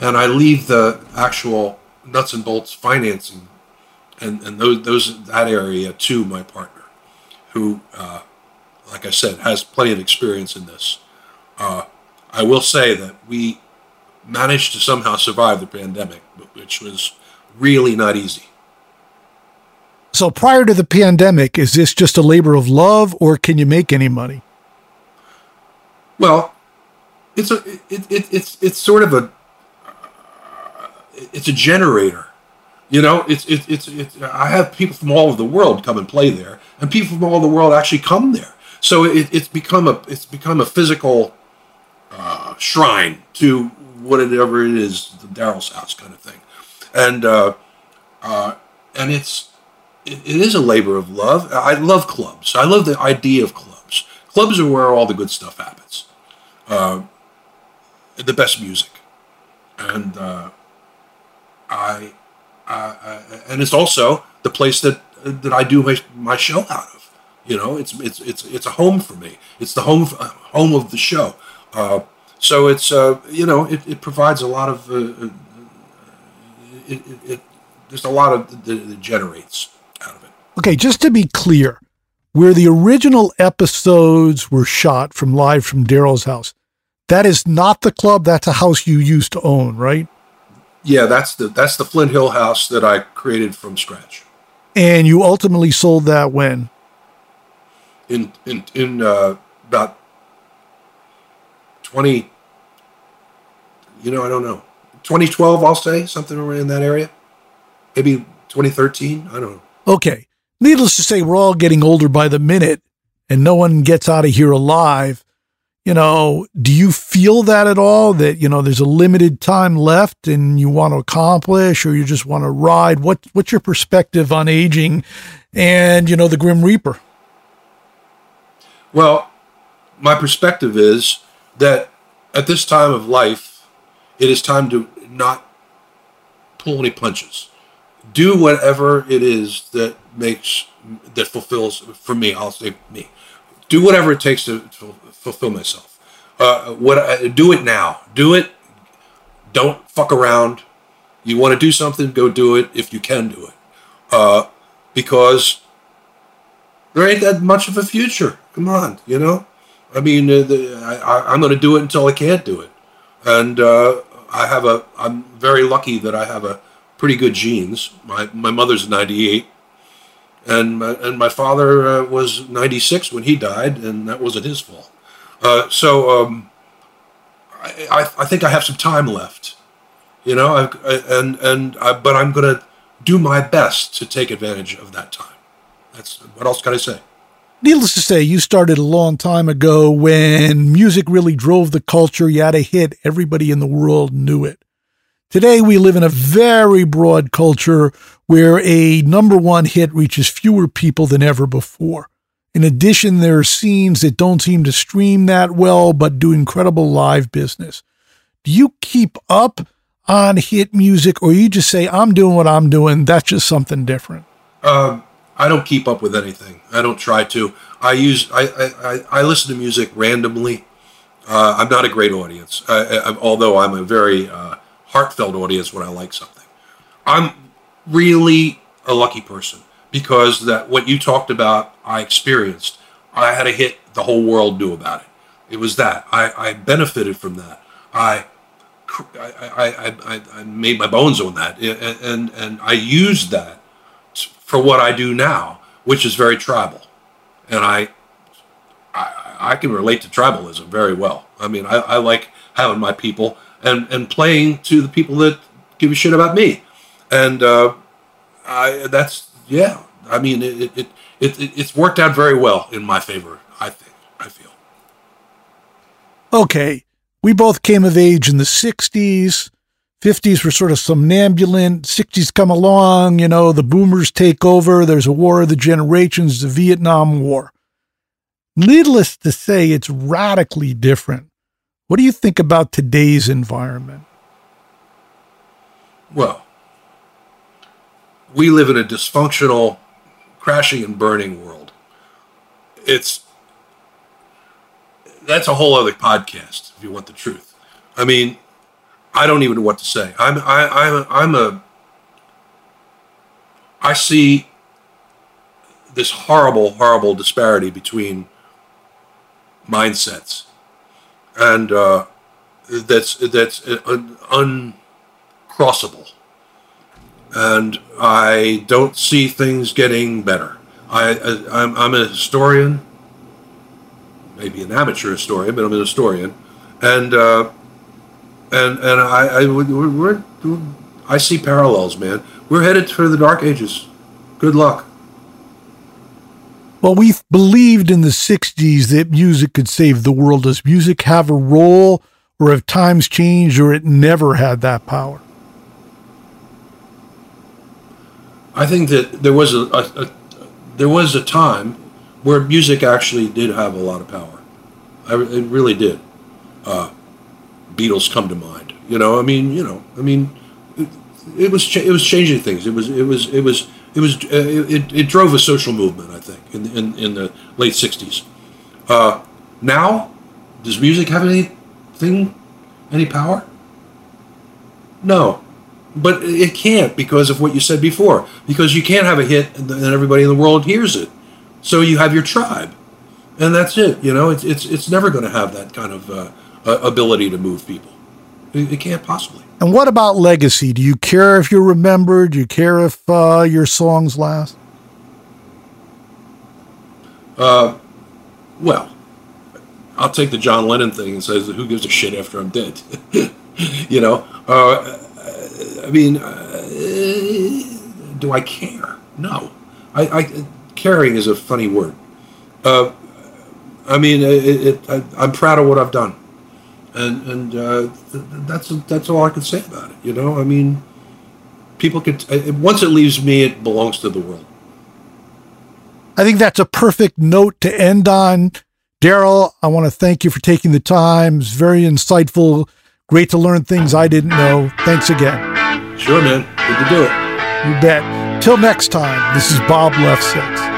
and i leave the actual nuts and bolts financing and and those those that area to my partner, who, uh, like I said, has plenty of experience in this. Uh, I will say that we managed to somehow survive the pandemic, which was really not easy. So prior to the pandemic, is this just a labor of love, or can you make any money? Well, it's a it, it, it's it's sort of a it's a generator you know, it's, it's it's it's I have people from all over the world come and play there, and people from all over the world actually come there. So it, it's become a it's become a physical uh, shrine to whatever it is, the Daryl's house kind of thing, and uh, uh, and it's it, it is a labor of love. I love clubs. I love the idea of clubs. Clubs are where all the good stuff happens, uh, the best music, and uh, I uh, uh, and it's also the place that that I do my, my show out of. You know, it's it's it's it's a home for me. It's the home uh, home of the show. Uh, so it's uh, you know it, it provides a lot of uh, it, it, it, there's a lot of that generates out of it. Okay, just to be clear, where the original episodes were shot from live from Daryl's house, that is not the club. That's a house you used to own, right? yeah, that's the that's the Flint Hill house that I created from scratch. And you ultimately sold that when? In in in uh, about twenty. You know, I don't know. 2012, I'll say something around in that area. Maybe 2013. I don't know. Okay. Needless to say, we're all getting older by the minute, and no one gets out of here alive you know, do you feel that at all that, you know, there's a limited time left and you want to accomplish or you just want to ride? What what's your perspective on aging and, you know, the Grim Reaper? Well, my perspective is that at this time of life, it is time to not pull any punches. Do whatever it is that makes that fulfills for me. I'll say me. Do whatever it takes to, fulfill myself. Uh, what I, do it now. Do it. Don't fuck around. You want to do something, go do it if you can do it. Uh, because there ain't that much of a future. Come on, you know. I mean, uh, the, I, am going to do it until I can't do it, and uh, I have a. I'm very lucky that I have a pretty good genes. My my mother's 98, and my, and my father uh, was 96 when he died, and that wasn't his fault. Uh, so um, I, I think I have some time left, you know, I, and and I, but I'm going to do my best to take advantage of that time. That's what else can I say? Needless to say, you started a long time ago when music really drove the culture. You had a hit, everybody in the world knew it. Today, we live in a very broad culture where a number one hit reaches fewer people than ever before. In addition, there are scenes that don't seem to stream that well, but do incredible live business. Do you keep up on hit music, or you just say, I'm doing what I'm doing? That's just something different. Um, I don't keep up with anything. I don't try to. I use I I, I listen to music randomly. Uh, I'm not a great audience, I, I, although I'm a very uh, heartfelt audience when I like something. I'm really a lucky person because that what you talked about, I experienced. I had a hit the whole world knew about it. It was that I, I benefited from that. I I, I, I, I made my bones on that, and, and and I used that for what I do now, which is very tribal, and I I, I can relate to tribalism very well. I mean, I, I like having my people and and playing to the people that give a shit about me, and uh, I that's yeah. I mean, it it, it it it's worked out very well in my favor. I think I feel. Okay, we both came of age in the '60s. 50s were sort of somnambulant. 60s come along, you know, the boomers take over. There's a war of the generations, the Vietnam War. Needless to say, it's radically different. What do you think about today's environment? Well, we live in a dysfunctional, crashing and burning world. It's that's a whole other podcast if you want the truth. I mean, I don't even know what to say. I'm I, I'm I'm a I see this horrible, horrible disparity between mindsets and uh, that's that's uncrossable. And I don't see things getting better. I, I am I'm a historian, maybe an amateur historian, but I'm a historian, and uh, and and I, I we're, we're I see parallels, man. We're headed for the dark ages. Good luck. Well, we believed in the 60s that music could save the world. Does music have a role, or have times changed, or it never had that power? I think that there was a, a, a there was a time where music actually did have a lot of power. I, it really did. Uh, Beatles come to mind. You know, I mean, you know, I mean, it, it was it was changing things. It was it was it was it was uh, it, it drove a social movement. I think in in, in the late '60s. Uh, now, does music have anything, any power? No, but it can't because of what you said before. Because you can't have a hit and everybody in the world hears it. So you have your tribe, and that's it. You know, it's it's it's never going to have that kind of uh, ability to move people. It, it can't possibly. And what about legacy? Do you care if you're remembered? Do you care if uh, your songs last? Uh, well, I'll take the John Lennon thing and says, "Who gives a shit after I'm dead?" you know. Uh, I mean, uh, do I care? No. I, I, caring is a funny word. Uh, I mean, it, it, I, I'm proud of what I've done and and uh, that's that's all I can say about it. You know, I mean, people can uh, once it leaves me, it belongs to the world. I think that's a perfect note to end on. Daryl, I want to thank you for taking the time. It's very insightful. Great to learn things I didn't know. Thanks again. Sure, man. Good to do it. You bet. Till next time, this is Bob Lefsetz.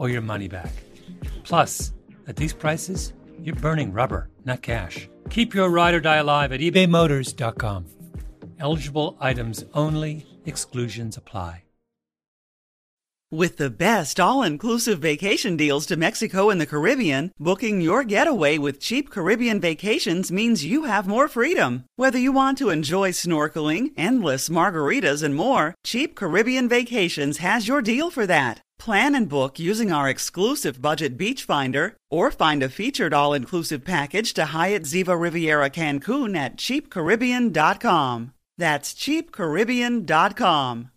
or your money back. Plus, at these prices, you're burning rubber, not cash. Keep your ride or die alive at ebaymotors.com. Eligible items only, exclusions apply. With the best all inclusive vacation deals to Mexico and the Caribbean, booking your getaway with cheap Caribbean vacations means you have more freedom. Whether you want to enjoy snorkeling, endless margaritas, and more, Cheap Caribbean Vacations has your deal for that. Plan and book using our exclusive budget beach finder or find a featured all inclusive package to Hyatt Ziva Riviera Cancun at cheapcaribbean.com. That's cheapcaribbean.com.